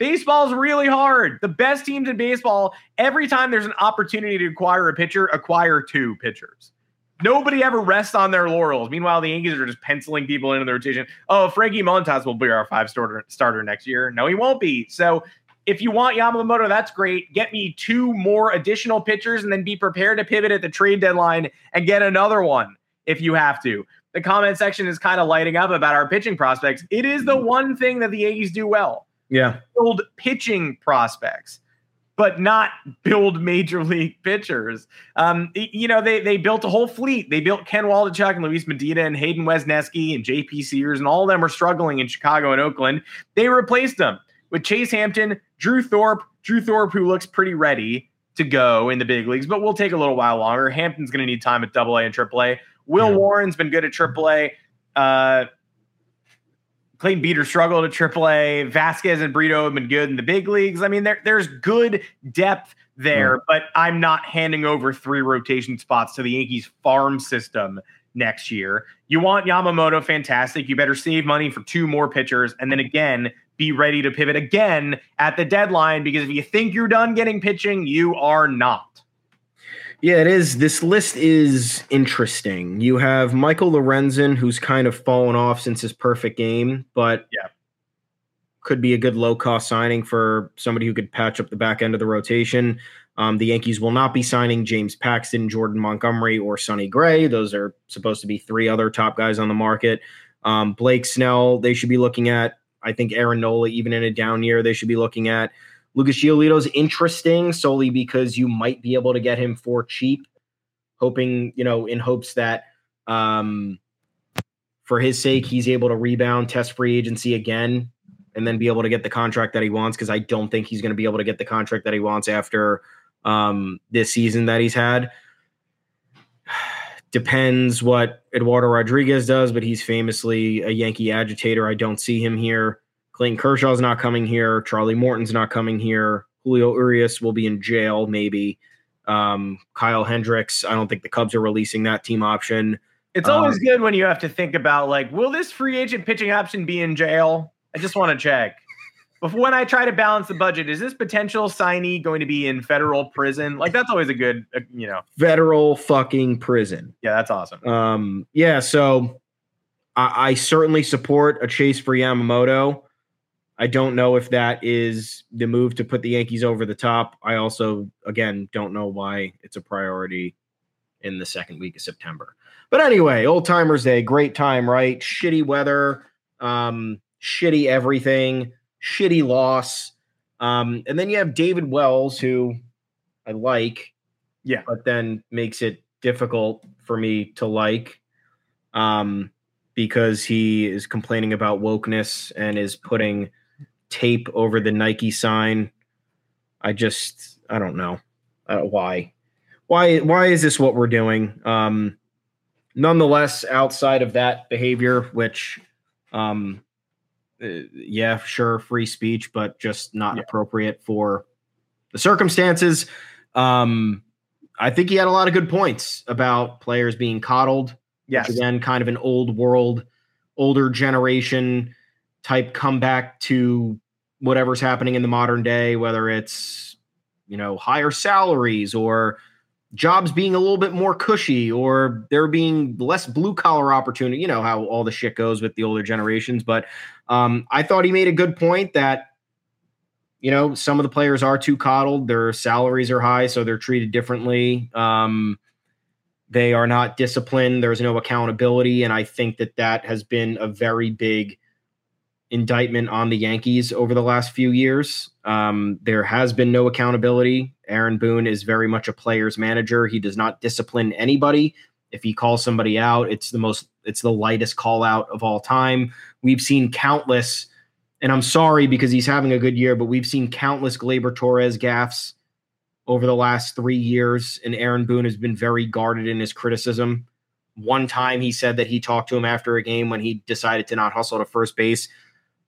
B: Baseball's really hard. The best teams in baseball, every time there's an opportunity to acquire a pitcher, acquire two pitchers. Nobody ever rests on their laurels. Meanwhile, the Yankees are just penciling people into the rotation. Oh, Frankie Montas will be our five starter starter next year. No, he won't be. So if you want Yamamoto, that's great. Get me two more additional pitchers and then be prepared to pivot at the trade deadline and get another one if you have to. The comment section is kind of lighting up about our pitching prospects. It is the one thing that the Yankees do well.
C: Yeah.
B: Build pitching prospects, but not build major league pitchers. Um, you know, they they built a whole fleet. They built Ken Waldichuk and Luis Medina and Hayden Wesneski and JP Sears, and all of them were struggling in Chicago and Oakland. They replaced them with Chase Hampton, Drew Thorpe, Drew Thorpe, who looks pretty ready to go in the big leagues, but will take a little while longer. Hampton's going to need time at Double A and Triple A. Will yeah. Warren's been good at Triple A. Uh, Clayton Beeter struggled at AAA. Vasquez and Brito have been good in the big leagues. I mean, there, there's good depth there, mm. but I'm not handing over three rotation spots to the Yankees farm system next year. You want Yamamoto, fantastic. You better save money for two more pitchers. And then again, be ready to pivot again at the deadline because if you think you're done getting pitching, you are not.
C: Yeah, it is. This list is interesting. You have Michael Lorenzen, who's kind of fallen off since his perfect game, but
B: yeah,
C: could be a good low cost signing for somebody who could patch up the back end of the rotation. Um, the Yankees will not be signing James Paxton, Jordan Montgomery, or Sonny Gray. Those are supposed to be three other top guys on the market. Um, Blake Snell, they should be looking at. I think Aaron Nola, even in a down year, they should be looking at. Lucas Giolito's interesting solely because you might be able to get him for cheap, hoping, you know, in hopes that um, for his sake, he's able to rebound, test free agency again, and then be able to get the contract that he wants because I don't think he's going to be able to get the contract that he wants after um, this season that he's had. Depends what Eduardo Rodriguez does, but he's famously a Yankee agitator. I don't see him here. Clayton Kershaw's not coming here. Charlie Morton's not coming here. Julio Urias will be in jail, maybe. Um, Kyle Hendricks, I don't think the Cubs are releasing that team option.
B: It's always
C: Um,
B: good when you have to think about like, will this free agent pitching option be in jail? I just want to check. Before when I try to balance the budget, is this potential signee going to be in federal prison? Like that's always a good, uh, you know.
C: Federal fucking prison.
B: Yeah, that's awesome.
C: Um, yeah, so I, I certainly support a chase for Yamamoto. I don't know if that is the move to put the Yankees over the top. I also, again, don't know why it's a priority in the second week of September. But anyway, Old Timers Day, great time, right? Shitty weather, um, shitty everything, shitty loss. Um, and then you have David Wells, who I like,
B: Yeah.
C: but then makes it difficult for me to like um, because he is complaining about wokeness and is putting tape over the Nike sign. I just, I don't know uh, why. Why? Why is this what we're doing? Um, nonetheless, outside of that behavior, which, um, uh, yeah, sure, free speech, but just not
B: Yeah.
C: appropriate for the circumstances. Um, I think he had a lot of good points about players being coddled.
B: Yes.
C: Again, kind of an old world, older generation type comeback to whatever's happening in the modern day, whether it's you know higher salaries or jobs being a little bit more cushy or there being less blue collar opportunity. You know how all the shit goes with the older generations. But um, I thought he made a good point that you know some of the players are too coddled. Their salaries are high, so they're treated differently. Um, they are not disciplined. There's no accountability, and I think that that has been a very big indictment on the Yankees over the last few years. Um, there has been no accountability. Aaron Boone is very much a player's manager. He does not discipline anybody. If he calls somebody out, it's the most, it's the lightest call out of all time. We've seen countless, and I'm sorry because he's having a good year, but we've seen countless Gleyber Torres gaffes over the last three years, and Aaron Boone has been very guarded in his criticism. One time he said that he talked to him after a game when he decided to not hustle to first base.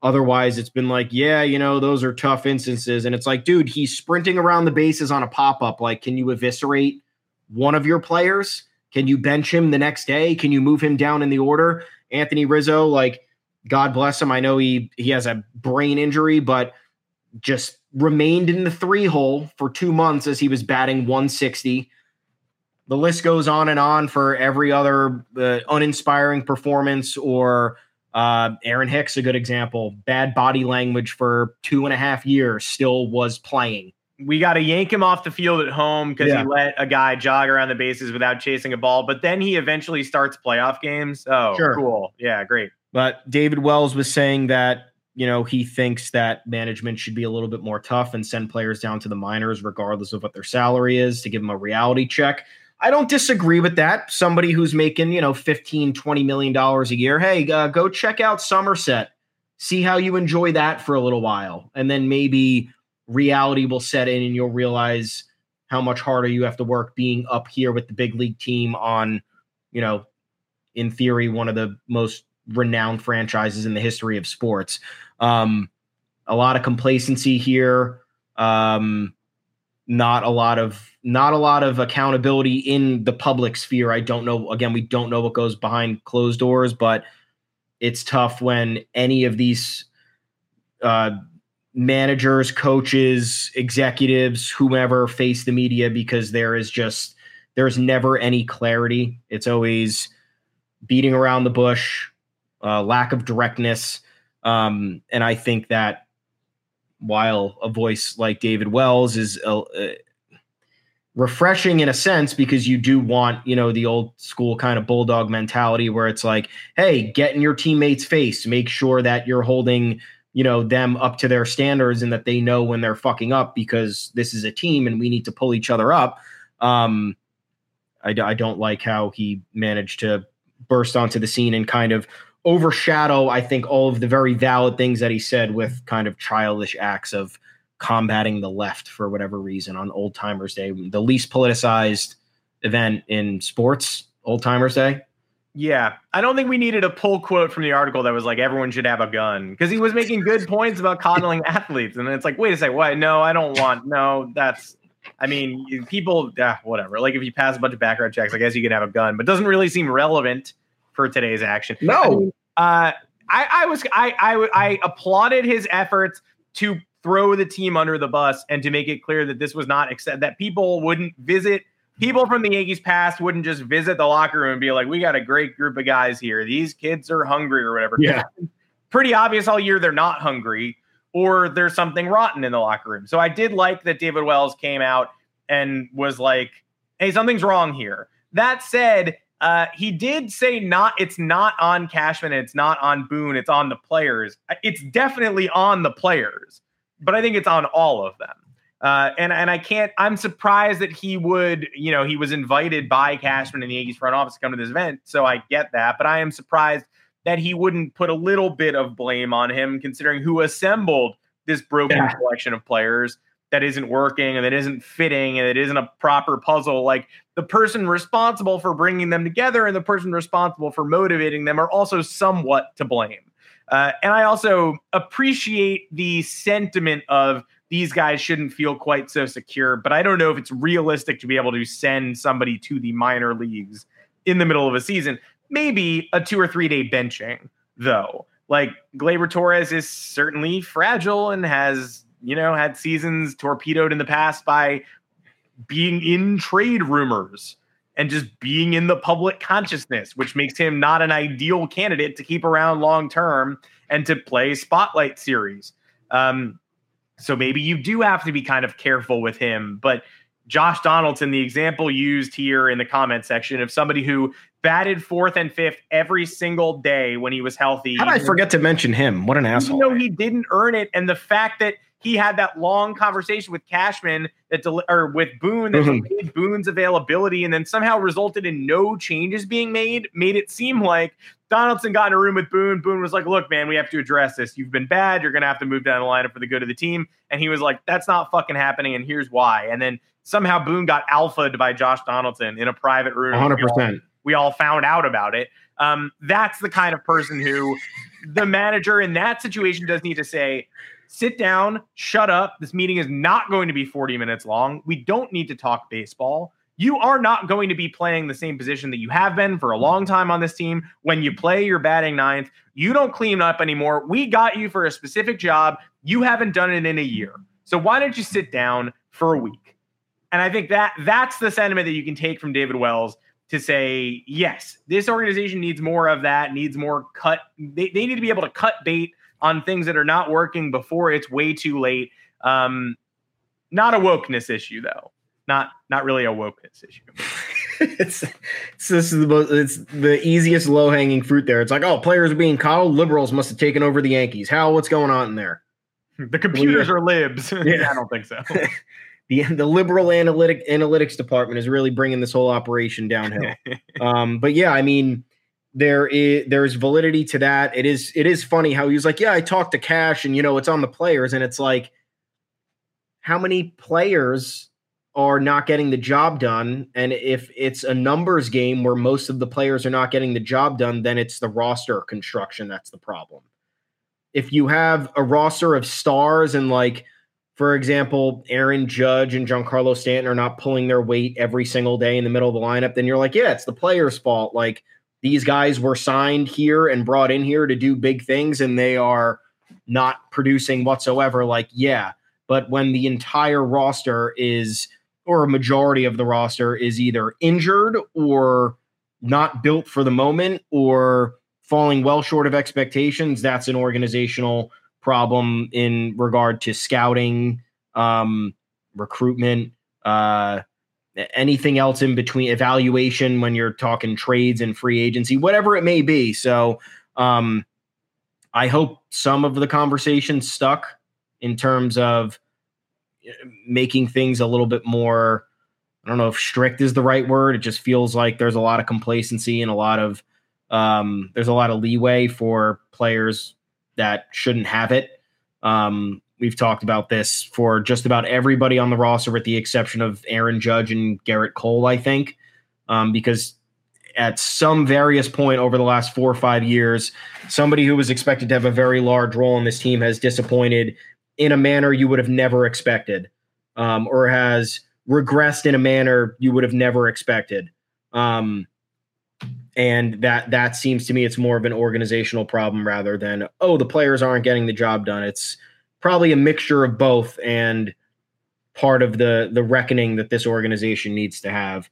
C: Otherwise, it's been like, yeah, you know, those are tough instances. And it's like, dude, he's sprinting around the bases on a pop up. Like, can you eviscerate one of your players? Can you bench him the next day? Can you move him down in the order? Anthony Rizzo, like, God bless him. I know he he has a brain injury, but just remained in the three hole for two months as he was batting 160. The list goes on and on for every other uh, uninspiring performance or uh, Aaron Hicks, a good example. Bad body language for two and a half years, still was playing.
B: we got to yank him off the field at home because
C: Yeah.
B: he let a guy jog around the bases without chasing a ball. But then he eventually starts playoff games. Oh,
C: Sure.
B: cool. Yeah, great.
C: But David Wells was saying that, you know, he thinks that management should be a little bit more tough and send players down to the minors, regardless of what their salary is, to give them a reality check. I don't disagree with that. Somebody who's making, you know, 15, 20 million dollars a year, hey, uh, go check out Somerset. See how you enjoy that for a little while. And then maybe reality will set in and you'll realize how much harder you have to work being up here with the big league team on, you know, in theory, one of the most renowned franchises in the history of sports. Um, a lot of complacency here. Um, not a lot of not a lot of accountability in the public sphere. I don't know. Again, we don't know what goes behind closed doors, but it's tough when any of these uh, managers, coaches, executives, whomever face the media because there is just there's never any clarity. It's always beating around the bush, uh, lack of directness, um, and I think that while a voice like David Wells is uh, uh, refreshing in a sense because you do want you know the old school kind of bulldog mentality where it's like hey get in your teammates face. Make sure that you're holding you know them up to their standards and that they know when they're fucking up because this is a team and we need to pull each other up. Um i, I don't like how he managed to burst onto the scene and kind of overshadow, I think, all of the very valid things that he said with kind of childish acts of combating the left for whatever reason on Old Timers Day, the least politicized event in sports, Old Timers Day.
B: Yeah, I don't think we needed a pull quote from the article that was like everyone should have a gun because he was making good points about coddling athletes, and it's like, wait a second, what? No, I don't want. No, that's. I mean, people, yeah, whatever. Like if you pass a bunch of background checks, I guess you can have a gun, but doesn't really seem relevant for today's action.
C: No, I mean,
B: uh, I, I was, I, I, I applauded his efforts to throw the team under the bus and to make it clear that this was not accept that people wouldn't visit people from the Yankees past wouldn't just visit the locker room and be like, "We got a great group of guys here. These kids are hungry or whatever."
C: Yeah,
B: pretty obvious all year they're not hungry or there's something rotten in the locker room. So I did like that David Wells came out and was like, "Hey, something's wrong here." That said, uh, he did say not. It's not on Cashman. and It's not on Boone. It's on the players. It's definitely on the players, but I think it's on all of them. Uh, and and I can't. I'm surprised that he would. You know, he was invited by Cashman and the Yankees front office to come to this event, so I get that. But I am surprised that he wouldn't put a little bit of blame on him, considering who assembled this broken yeah. collection of players that isn't working and that isn't fitting and it isn't a proper puzzle. Like the person responsible for bringing them together and the person responsible for motivating them are also somewhat to blame. Uh, and I also appreciate the sentiment of these guys shouldn't feel quite so secure. But I don't know if it's realistic to be able to send somebody to the minor leagues in the middle of a season. Maybe a two or three day benching, though. Like Gleyber Torres is certainly fragile and has, you know, had seasons torpedoed in the past by being in trade rumors and just being in the public consciousness, which makes him not an ideal candidate to keep around long term and to play spotlight series. Um, so maybe you do have to be kind of careful with him. But Josh Donaldson, the example used here in the comment section of somebody who batted fourth and fifth every single day when he was healthy.
C: How did I forget to mention him? What an asshole.
B: You know, he didn't earn it. And the fact that he had that long conversation with Cashman that del- or with Boone that mm-hmm. delayed Boone's availability and then somehow resulted in no changes being made, made it seem like Donaldson got in a room with Boone. Boone was like, "Look, man, we have to address this. You've been bad. You're gonna have to move down the lineup for the good of the team." And he was like, "That's not fucking happening, and here's why." And then somehow Boone got alphaed by Josh Donaldson in a private room.
C: 100. percent
B: We all found out about it. Um, that's the kind of person who the manager in that situation does need to say, sit down, shut up. This meeting is not going to be 40 minutes long. We don't need to talk baseball. You are not going to be playing the same position that you have been for a long time on this team. When you play, you're batting ninth. You don't clean up anymore. We got you for a specific job. You haven't done it in a year. So why don't you sit down for a week? And I think that that's the sentiment that you can take from David Wells to say, yes, this organization needs more of that, needs more cut. They, they need to be able to cut bait on things that are not working before it's way too late. Um, not a wokeness issue though. Not not really a wokeness issue.
C: it's, it's this is the most, it's the easiest low hanging fruit there. It's like, oh, players are being coddled. Liberals must have taken over the Yankees. How? What's going on in there?
B: The computers well, yeah. are libs. Yeah. I don't think so.
C: the the liberal analytic analytics department is really bringing this whole operation downhill. um, but yeah, I mean, there is there's validity to that. It is it is funny how he was like, yeah, I talked to Cash, and you know, it's on the players, and it's like, how many players are not getting the job done? And if it's a numbers game where most of the players are not getting the job done, then it's the roster construction that's the problem. If you have a roster of stars and like for example, Aaron Judge and Giancarlo Stanton are not pulling their weight every single day in the middle of the lineup, then you're like, yeah, it's the player's fault. Like these guys were signed here and brought in here to do big things and they are not producing whatsoever like yeah. But when the entire roster is or a majority of the roster is either injured or not built for the moment or falling well short of expectations that's an organizational problem in regard to scouting um, recruitment uh, anything else in between evaluation when you're talking trades and free agency, whatever it may be. So um, I hope some of the conversation stuck in terms of uh, making things a little bit more. I don't know if strict is the right word. It just feels like there's a lot of complacency and a lot of Um, there's a lot of leeway for players that shouldn't have it. Um, we've talked about this for just about everybody on the roster, with the exception of Aaron Judge and Gerrit Cole, I think, um, because at some various point over the last four or five years, somebody who was expected to have a very large role in this team has disappointed in a manner you would have never expected, um, or has regressed in a manner you would have never expected. Um, and that that seems to me it's more of an organizational problem rather than oh the players aren't getting the job done. It's probably a mixture of both and part of the the reckoning that this organization needs to have.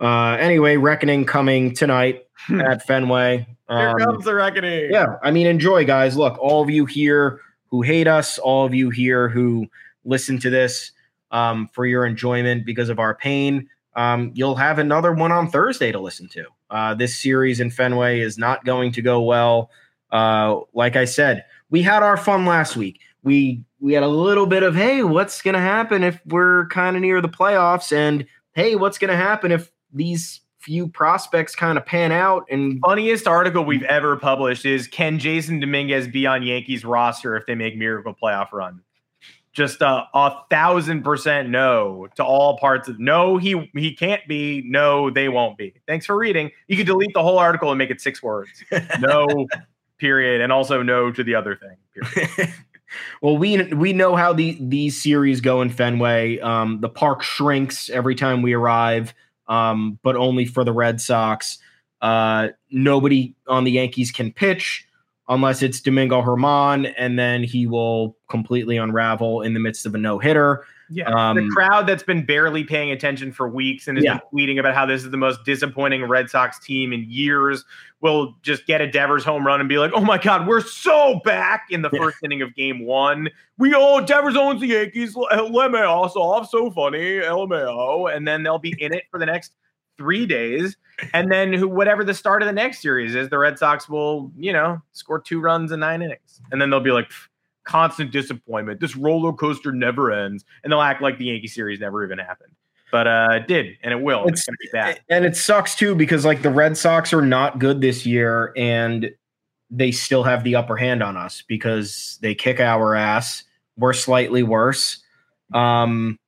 C: Uh, anyway, reckoning coming tonight at Fenway.
B: Um, Here comes the reckoning.
C: Yeah, I mean, enjoy, guys. Look, all of you here who hate us, all of you here who listen to this um, for your enjoyment because of our pain. Um, you'll have another one on Thursday to listen to. Uh, this series in Fenway is not going to go well. Uh, like I said, we had our fun last week. We we had a little bit of hey, what's going to happen if we're kind of near the playoffs, and hey, what's going to happen if these few prospects kind of pan out. And
B: funniest article we've ever published is can Jasson Dominguez be on Yankees roster if they make miracle playoff run? Just a, a thousand percent no to all parts of no, he he can't be, no, they won't be. Thanks for reading. You could delete the whole article and make it six words. No, period. And also no to the other thing.
C: well, we we know how the these series go in Fenway. Um, the park shrinks every time we arrive um, but only for the Red Sox. Uh, nobody on the Yankees can pitch unless it's Domingo German, and then he will completely unravel in the midst of a no hitter.
B: Yeah, um, the crowd that's been barely paying attention for weeks and is yeah. tweeting about how this is the most disappointing Red Sox team in years will just get a Devers home run and be like, "Oh my God, we're so back!" In the yeah. first inning of Game One, we all Devers owns the Yankees. LMAO off, so funny, LMAO, and then they'll be in it for the next three days, and then who, whatever the start of the next series is, the Red Sox will you know score two runs in nine innings, and then they'll be like constant disappointment. This roller coaster never ends, and they'll act like the Yankee series never even happened. But uh, it did, and it will. It's, it's going to be bad.
C: And it sucks too because like the Red Sox are not good this year, and they still have the upper hand on us because they kick our ass. We're slightly worse. Um,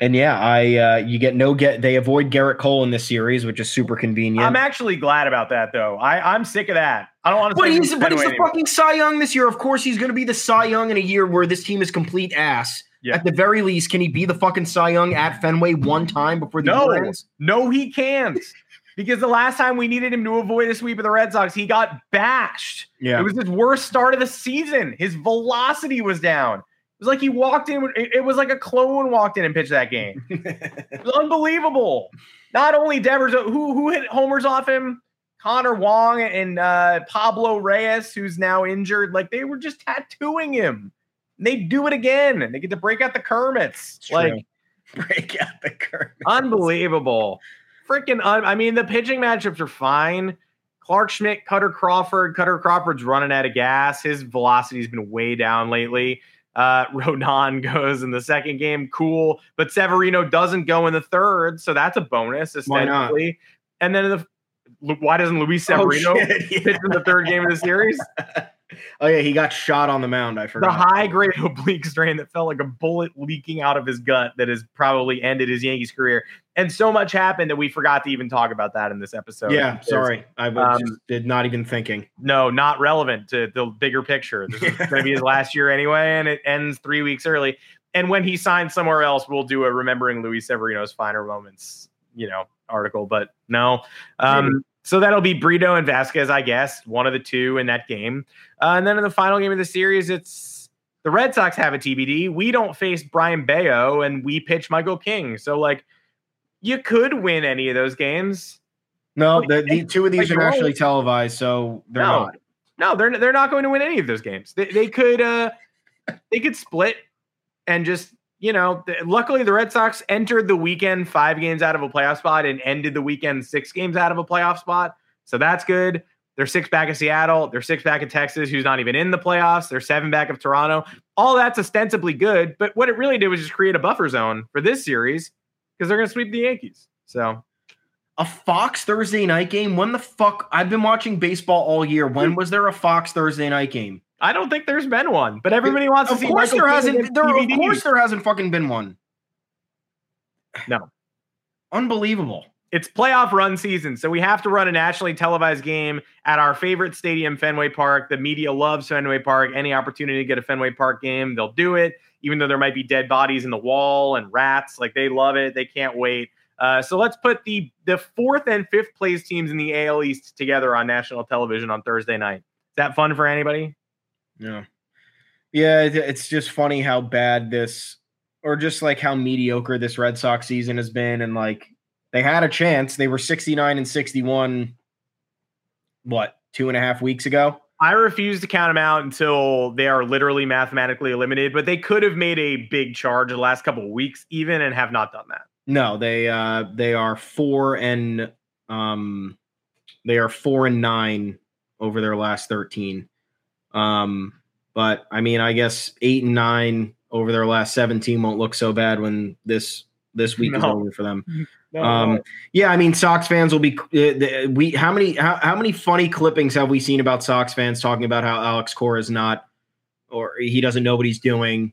C: and yeah, I uh, you get no get they avoid Gerrit Cole in this series, which is super convenient.
B: I'm actually glad about that though. I I'm sick of that. I don't want to.
C: But he's but he's the anymore. fucking Cy Young this year. Of course, he's going to be the Cy Young in a year where this team is complete ass. Yeah. At the very least, can he be the fucking Cy Young at Fenway one time before the
B: no,
C: ends?
B: No, he can't. because the last time we needed him to avoid a sweep of the Red Sox, he got bashed. Yeah. It was his worst start of the season. His velocity was down was like he walked in. It was like a clone walked in and pitched that game. it was unbelievable. Not only Devers, uh, who who hit homers off him, Connor Wong and uh, Pablo Reyes, who's now injured. Like they were just tattooing him. And they do it again. And they get to break out the Kermits. It's like
C: true. break out the Kermits.
B: Unbelievable. Freaking. Un- I mean, the pitching matchups are fine. Clarke Schmidt, Kutter Crawford. Kutter Crawford's running out of gas. His velocity's been way down lately. Uh, Rodon goes in the second game, cool. But Severino doesn't go in the third, so that's a bonus, essentially. And then the why doesn't Luis oh, Severino oh, yeah. pitch in the third game of the series?
C: oh yeah, he got shot on the mound. I forgot.
B: The high grade oblique strain that felt like a bullet leaking out of his gut that has probably ended his Yankees career. And so much happened that we forgot to even talk about that in this episode.
C: Yeah, because, sorry, I um, did not even thinking.
B: No, not relevant to the bigger picture. This is going to be his last year anyway, and it ends three weeks early. And when he signs somewhere else, we'll do a remembering Luis Severino's finer moments, you know, article. But no, um, so that'll be Brito and Vasquez, I guess, one of the two in that game. Uh, and then in the final game of the series, it's the Red Sox have a TBD. We don't face Brayan Bello, and we pitch Michael King. So like, you could win any of those games.
C: No, the, the two of these like, are nationally televised, so they're
B: no,
C: not.
B: No, they're they're not going to win any of those games. They, they could uh they could split and just you know, the, luckily the Red Sox entered the weekend five games out of a playoff spot and ended the weekend six games out of a playoff spot. So that's good. They're six back of Seattle. They're six back of Texas, who's not even in the playoffs. They're seven back of Toronto. All that's ostensibly good, but what it really did was just create a buffer zone for this series because they're going to sweep the Yankees. So
C: A Fox Thursday night game? When the fuck? I've been watching baseball all year. When hmm. was there a Fox Thursday night game?
B: I don't think there's been one, but everybody wants to
C: Of
B: see.
C: course
B: Michael
C: there hasn't. There, of course there hasn't fucking been one.
B: No.
C: Unbelievable.
B: It's playoff run season, so we have to run a nationally televised game at our favorite stadium, Fenway Park. The media loves Fenway Park. Any opportunity to get a Fenway Park game, they'll do it, even though there might be dead bodies in the wall and rats. Like they love it. They can't wait. Uh, so let's put the the fourth and fifth place teams in the AL East together on national television on Thursday night. Is that fun for anybody?
C: Yeah. Yeah, it's just funny how bad this or just like how mediocre this Red Sox season has been and like they had a chance. They were 69 and 61 what, two and a half weeks ago?
B: I refuse to count them out until they are literally mathematically eliminated, but they could have made a big charge the last couple of weeks, even, and have not done that.
C: No, they uh they are four and um they are four and nine over their last 13. Um, but I mean, I guess eight and nine over their last 17 won't look so bad when this this week is over for them.
B: No,
C: Um,
B: no.
C: yeah, I mean, Sox fans will be. Uh, the, we how many how, how many funny clippings have we seen about Sox fans talking about how Alex Cora is not, or he doesn't know what he's doing.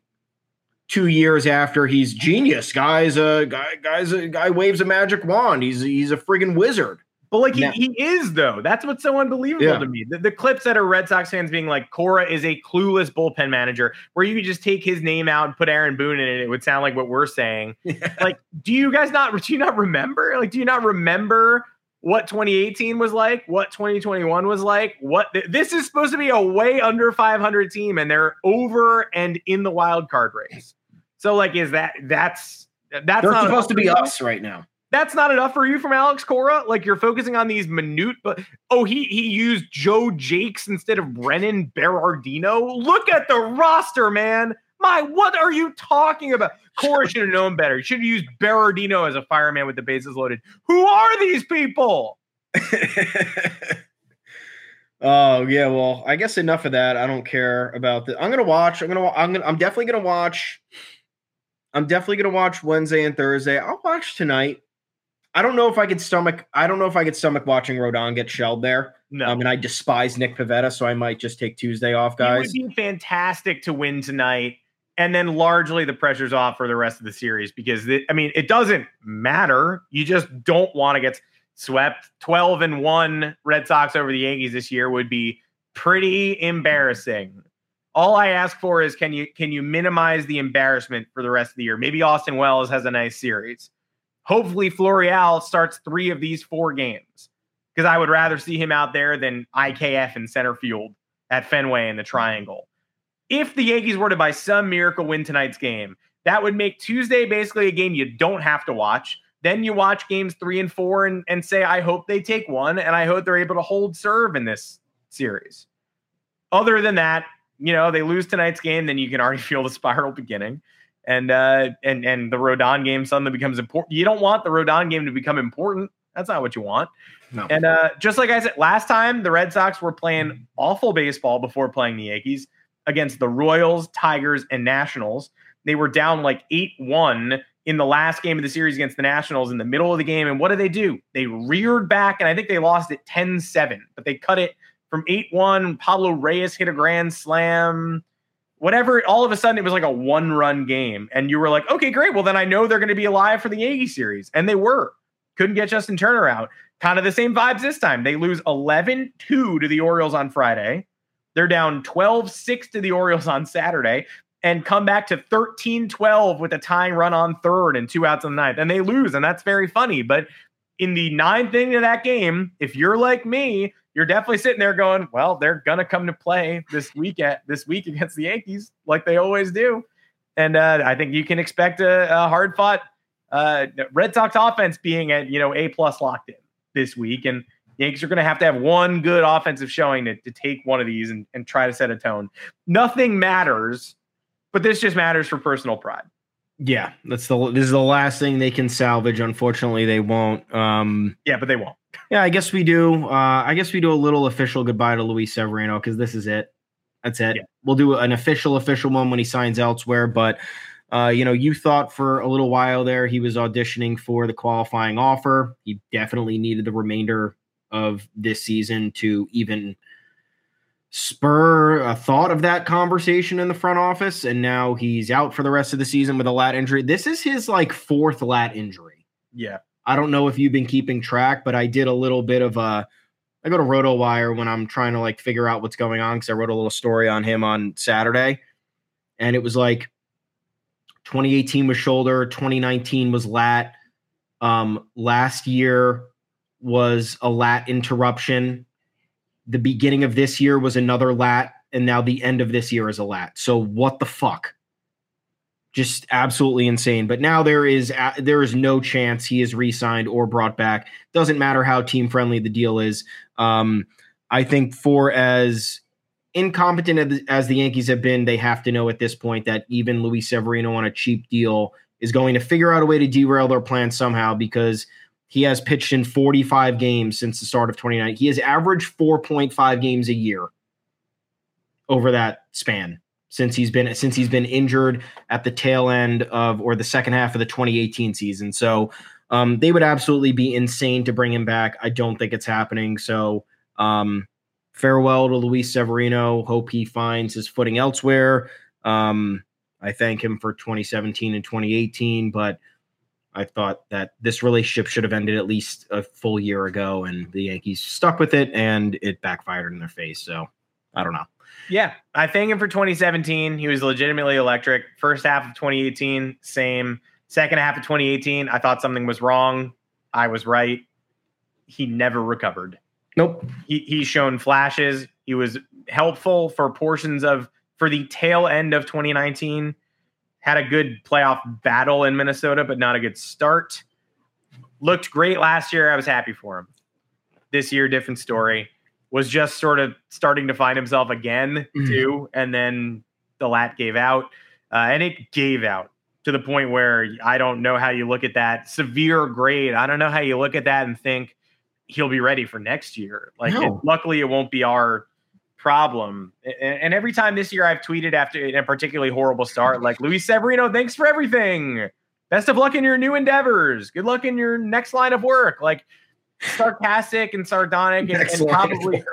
C: Two years after he's genius, guys. A guy, guys, a guy waves a magic wand. He's he's a friggin' wizard.
B: But like he, he is though. That's what's so unbelievable
C: Yeah.
B: to me. The, the clips that are Red Sox fans being like, Cora is a clueless bullpen manager, where you could just take his name out and put Aaron Boone in it. It would sound like what we're saying. like, do you guys not do you not remember? Like, do you not remember what 2018 was like? What 2021 was like? What th- this is supposed to be a way under 500 team, and they're over and in the wild card race. So, like, is that that's that's
C: They're
B: not
C: supposed to be us right now.
B: That's not enough for you from Alex Cora. Like you're focusing on these minute, but oh, he he used Joe Jacques instead of Brennan Bernardino. Look at the roster, man. My, what are you talking about? Cora should have known better. He should have used Bernardino as a fireman with the bases loaded. Who are these people?
C: Oh yeah, well, I guess enough of that. I don't care about the. I'm gonna watch. I'm gonna. I'm gonna. I'm definitely gonna watch. I'm definitely gonna watch Wednesday and Thursday. I'll watch tonight. I don't know if I could stomach. I don't know if I could stomach watching Rodon get shelled there.
B: No, um,
C: I mean, I despise Nick Pivetta, so I might just take Tuesday off,
B: it
C: guys.
B: would be fantastic to win tonight, and then largely the pressure's off for the rest of the series because the, I mean it doesn't matter. You just don't want to get swept. Twelve and one Red Sox over the Yankees this year would be pretty embarrassing. All I ask for is can you can you minimize the embarrassment for the rest of the year? Maybe Austin Wells has a nice series. Hopefully Florial starts three of these four games because I would rather see him out there than IKF in center field at Fenway in the triangle. If the Yankees were to by some miracle win tonight's game, that would make Tuesday basically a game you don't have to watch. Then you watch games three and four and, and say, I hope they take one and I hope they're able to hold serve in this series. Other than that, you know, they lose tonight's game, then you can already feel the spiral beginning. And uh and and the Rodon game suddenly becomes important. You don't want the Rodon game to become important. That's not what you want.
C: No.
B: And uh, just like I said last time, the Red Sox were playing awful baseball before playing the Yankees against the Royals, Tigers, and Nationals. They were down like 8 1 in the last game of the series against the Nationals in the middle of the game. And what did they do? They reared back, and I think they lost it 10 7, but they cut it from 8 1. Pablo Reyes hit a grand slam. Whatever, all of a sudden it was like a one run game. And you were like, okay, great. Well, then I know they're going to be alive for the Yankee series. And they were. Couldn't get Justin Turner out. Kind of the same vibes this time. They lose 11 2 to the Orioles on Friday. They're down 12 6 to the Orioles on Saturday and come back to 13 12 with a tying run on third and two outs in the ninth. And they lose. And that's very funny. But in the ninth inning of that game, if you're like me, you're definitely sitting there going, well, they're gonna come to play this week at this week against the Yankees, like they always do. And uh, I think you can expect a, a hard fought uh, Red Sox offense being at you know a plus locked in this week, and Yankees are going to have to have one good offensive showing to, to take one of these and, and try to set a tone. Nothing matters, but this just matters for personal pride.
C: Yeah, that's the. This is the last thing they can salvage. Unfortunately, they won't. Um,
B: Yeah, but they won't.
C: Yeah, I guess we do. Uh, I guess we do a little official goodbye to Luis Severino because this is it. That's it.
B: Yeah.
C: We'll do an official, official one when he signs elsewhere. But Uh, you know, you thought for a little while there he was auditioning for the qualifying offer. He definitely needed the remainder of this season to even spur a thought of that conversation in the front office. And now he's out for the rest of the season with a lat injury. This is his like fourth lat injury.
B: Yeah.
C: I don't know if you've been keeping track, but I did a little bit of a. I go to RotoWire when I'm trying to like figure out what's going on because I wrote a little story on him on Saturday, and it was like 2018 was shoulder, 2019 was lat. Um, last year was a lat interruption. The beginning of this year was another lat, and now the end of this year is a lat. So what the fuck? Just absolutely insane. But now there is there is no chance he is re-signed or brought back. Doesn't matter how team friendly the deal is. Um, I think for as incompetent as the Yankees have been, they have to know at this point that even Luis Severino on a cheap deal is going to figure out a way to derail their plan somehow because he has pitched in 45 games since the start of 29. He has averaged 4.5 games a year over that span since he's been since he's been injured at the tail end of or the second half of the 2018 season. So um, they would absolutely be insane to bring him back. I don't think it's happening. So um, farewell to Luis Severino. Hope he finds his footing elsewhere. Um, I thank him for 2017 and 2018, but I thought that this relationship should have ended at least a full year ago, and the Yankees stuck with it, and it backfired in their face. So I don't know.
B: Yeah, I thank him for 2017. He was legitimately electric. First half of 2018, same. Second half of 2018, I thought something was wrong. I was right. He never recovered.
C: Nope.
B: He, he's shown flashes. He was helpful for portions of for the tail end of 2019 had a good playoff battle in Minnesota, but not a good start. Looked great last year. I was happy for him. This year, different story. Was just sort of starting to find himself again, mm-hmm. too. And then the lat gave out. Uh, and it gave out to the point where I don't know how you look at that severe grade. I don't know how you look at that and think he'll be ready for next year. Like, no. it, luckily, it won't be our problem. And every time this year I've tweeted after a particularly horrible start, like Luis Severino, thanks for everything. Best of luck in your new endeavors. Good luck in your next line of work. Like sarcastic and sardonic and, and probably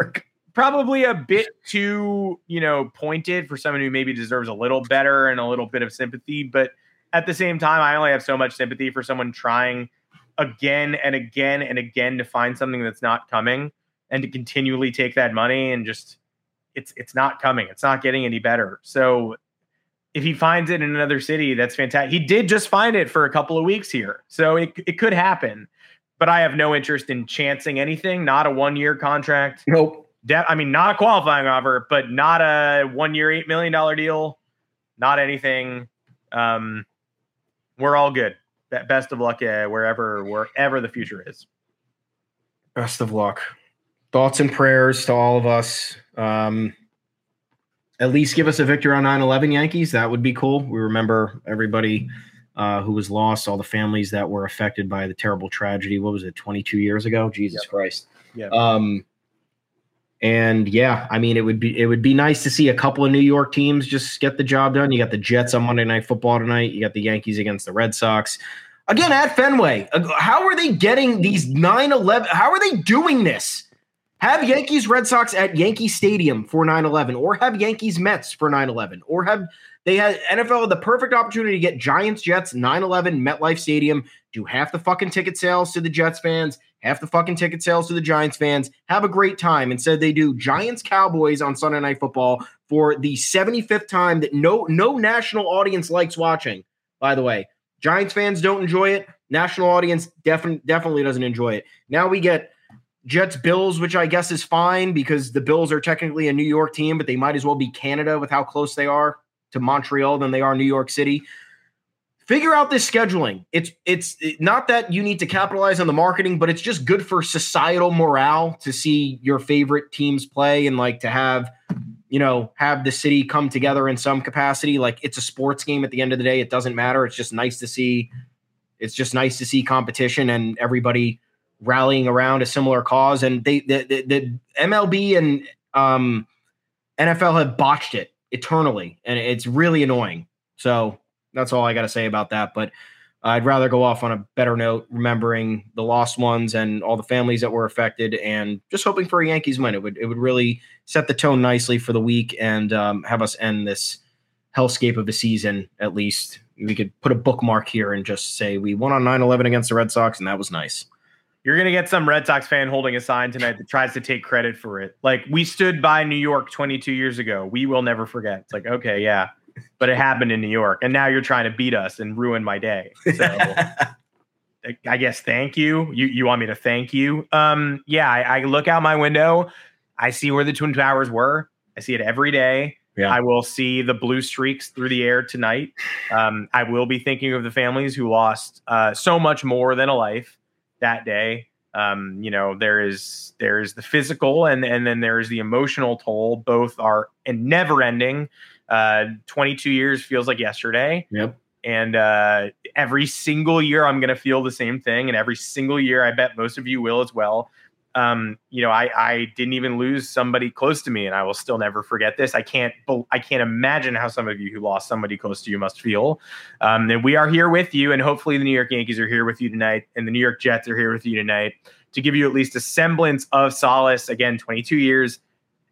B: probably a bit too, you know, pointed for someone who maybe deserves a little better and a little bit of sympathy. But at the same time, I only have so much sympathy for someone trying again and again and again to find something that's not coming and to continually take that money and just it's it's not coming. It's not getting any better. So if he finds it in another city, that's fantastic. He did just find it for a couple of weeks here. So it, it could happen. But I have no interest in chancing anything, not a one year contract.
C: Nope.
B: De- I mean, not a qualifying offer, but not a one year, $8 million deal, not anything. Um, we're all good. Best of luck uh, wherever, wherever the future is.
C: Best of luck. Thoughts and prayers to all of us um, at least give us a victory on 9-11 Yankees. That would be cool. We remember everybody uh, who was lost, all the families that were affected by the terrible tragedy. What was it, 22 years ago? Jesus yep. Christ.
B: Yeah.
C: Um, and yeah, I mean, it would be it would be nice to see a couple of New York teams just get the job done. You got the Jets on Monday Night Football tonight. You got the Yankees against the Red Sox. Again, at Fenway. Uh, how are they getting these 9 11? How are they doing this? Have Yankees Red Sox at Yankee Stadium for 9 11, or have Yankees Mets for 9 11, or have they had NFL had the perfect opportunity to get Giants Jets 9 11 MetLife Stadium, do half the fucking ticket sales to the Jets fans, half the fucking ticket sales to the Giants fans, have a great time. Instead, they do Giants Cowboys on Sunday Night Football for the 75th time that no no national audience likes watching. By the way, Giants fans don't enjoy it. National audience definitely definitely doesn't enjoy it. Now we get Jets Bills, which I guess is fine because the Bills are technically a New York team, but they might as well be Canada with how close they are to Montreal than they are New York City. Figure out this scheduling. It's it's not that you need to capitalize on the marketing, but it's just good for societal morale to see your favorite teams play and like to have you know have the city come together in some capacity. Like it's a sports game at the end of the day. It doesn't matter. It's just nice to see. It's just nice to see competition and everybody rallying around a similar cause. And they the, the, the MLB and um, NFL have botched it eternally, and it's really annoying. So that's all I got to say about that. But I'd rather go off on a better note, remembering the lost ones and all the families that were affected, and just hoping for a Yankees win. It would it would really set the tone nicely for the week and um, have us end this hellscape of a season. At least we could put a bookmark here and just say we won on 9-11 against the Red Sox, and that was nice.
B: You're going to get some Red Sox fan holding a sign tonight that tries to take credit for it. Like, we stood by New York 22 years ago. We will never forget. It's like, okay, yeah, but it happened in New York. And now you're trying to beat us and ruin my day. So I guess thank you. You you want me to thank you? Um, yeah, I, I look out my window. I see where the Twin Towers were. I see it every day.
C: Yeah.
B: I will see the blue streaks through the air tonight. Um, I will be thinking of the families who lost uh, so much more than a life that day. Um, you know, there is there is the physical and and then there is the emotional toll. Both are and never ending. Uh, 22 years feels like yesterday.
C: Yep.
B: And uh, every single year, I'm going to feel the same thing. And every single year, I bet most of you will as well. Um, you know, I, I didn't even lose somebody close to me, and I will still never forget this. I can't, I can't imagine how some of you who lost somebody close to you must feel. Um, and we are here with you, and hopefully, the New York Yankees are here with you tonight, and the New York Jets are here with you tonight to give you at least a semblance of solace. Again, 22 years,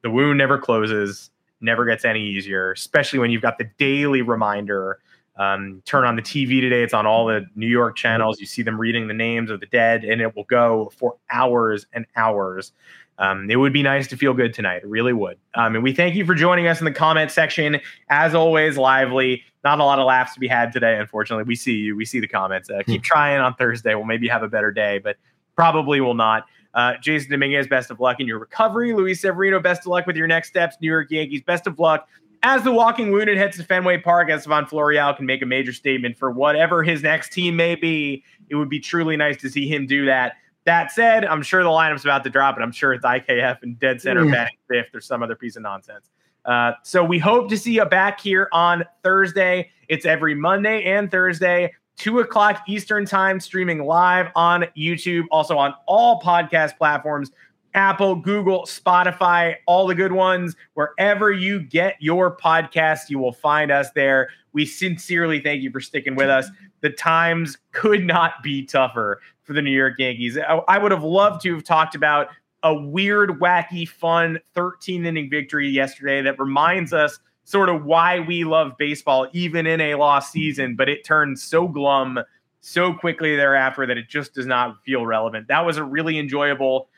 B: the wound never closes, never gets any easier, especially when you've got the daily reminder um, turn on the TV today. It's on all the New York channels. You see them reading the names of the dead, and it will go for hours and hours. Um, it would be nice to feel good tonight. It really would. Um, and we thank you for joining us in the comment section. As always, lively. Not a lot of laughs to be had today, unfortunately. We see you. We see the comments. Uh, keep trying on Thursday. We'll maybe have a better day, but probably will not. Uh, Jasson Dominguez, best of luck in your recovery. Luis Severino, best of luck with your next steps. New York Yankees, best of luck as the walking wounded heads to Fenway Park, Estevan Florial can make a major statement for whatever his next team may be. It would be truly nice to see him do that. That said, I'm sure the lineup's about to drop, and I'm sure it's IKF and dead center
C: Yeah.
B: batting fifth or some other piece of nonsense. Uh, so we hope to see you back here on Thursday. It's every Monday and Thursday, two o'clock Eastern time, streaming live on YouTube, also on all podcast platforms. Apple, Google, Spotify, all the good ones. Wherever you get your podcast, you will find us there. We sincerely thank you for sticking with us. The times could not be tougher for the New York Yankees. I, would have loved to have talked about a weird, wacky, fun 13 inning victory yesterday that reminds us sort of why we love baseball, even in a lost season, but it turned so glum so quickly thereafter that it just does not feel relevant. That was a really enjoyable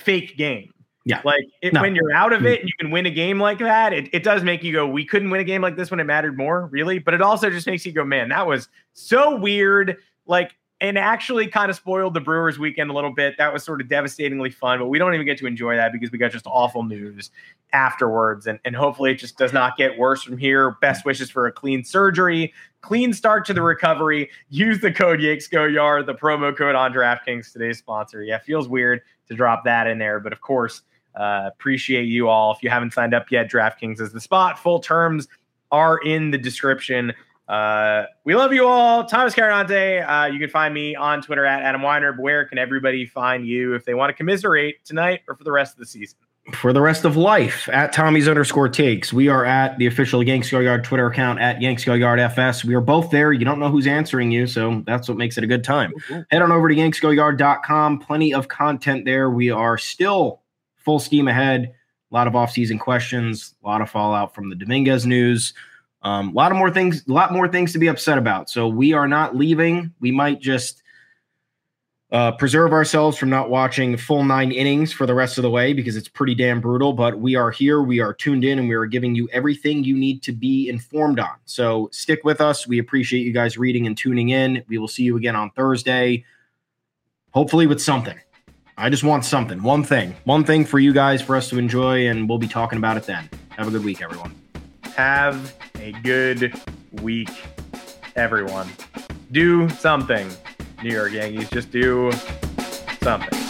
B: fake game.
C: Yeah.
B: Like it,
C: No.
B: when you're out of mm. it and you can win a game like that, it, it does make you go, we couldn't win a game like this when it mattered more, really. But it also just makes you go, man, that was so weird. Like, and actually kind of spoiled the Brewers weekend a little bit. That was sort of devastatingly fun, but we don't even get to enjoy that because we got just awful news afterwards. And, and hopefully it just does not get worse from here. Best wishes for a clean surgery, clean start to the recovery. Use the code YanksGoYard, the promo code on DraftKings, today's sponsor. Yeah, feels weird to drop that in there, but of course, uh, appreciate you all. If you haven't signed up yet, DraftKings is the spot. Full terms are in the description. Uh, we love you all. Thomas Carannante. Uh, you can find me on Twitter at Adam Weinrib. Where can everybody find you if they want to commiserate tonight or for the rest of the season?
C: For the rest of life at Tommy's underscore takes. We are at the official Yanks Go Yard Twitter account at Yanks Go Yard FS. We are both there. You don't know who's answering you, so that's what makes it a good time. Head on over to yanksgoyard.com. Plenty of content there. We are still full steam ahead. A lot of offseason questions, a lot of fallout from the Dominguez news. Um, a lot of more things, a lot more things to be upset about. So we are not leaving. We might just uh, preserve ourselves from not watching full nine innings for the rest of the way because it's pretty damn brutal. But we are here, we are tuned in, and we are giving you everything you need to be informed on. So stick with us. We appreciate you guys reading and tuning in. We will see you again on Thursday, hopefully with something. I just want something, one thing, one thing for you guys for us to enjoy, and we'll be talking about it then. Have a good week, everyone.
B: Have a good week, everyone. Do something, New York Yankees. Just do something.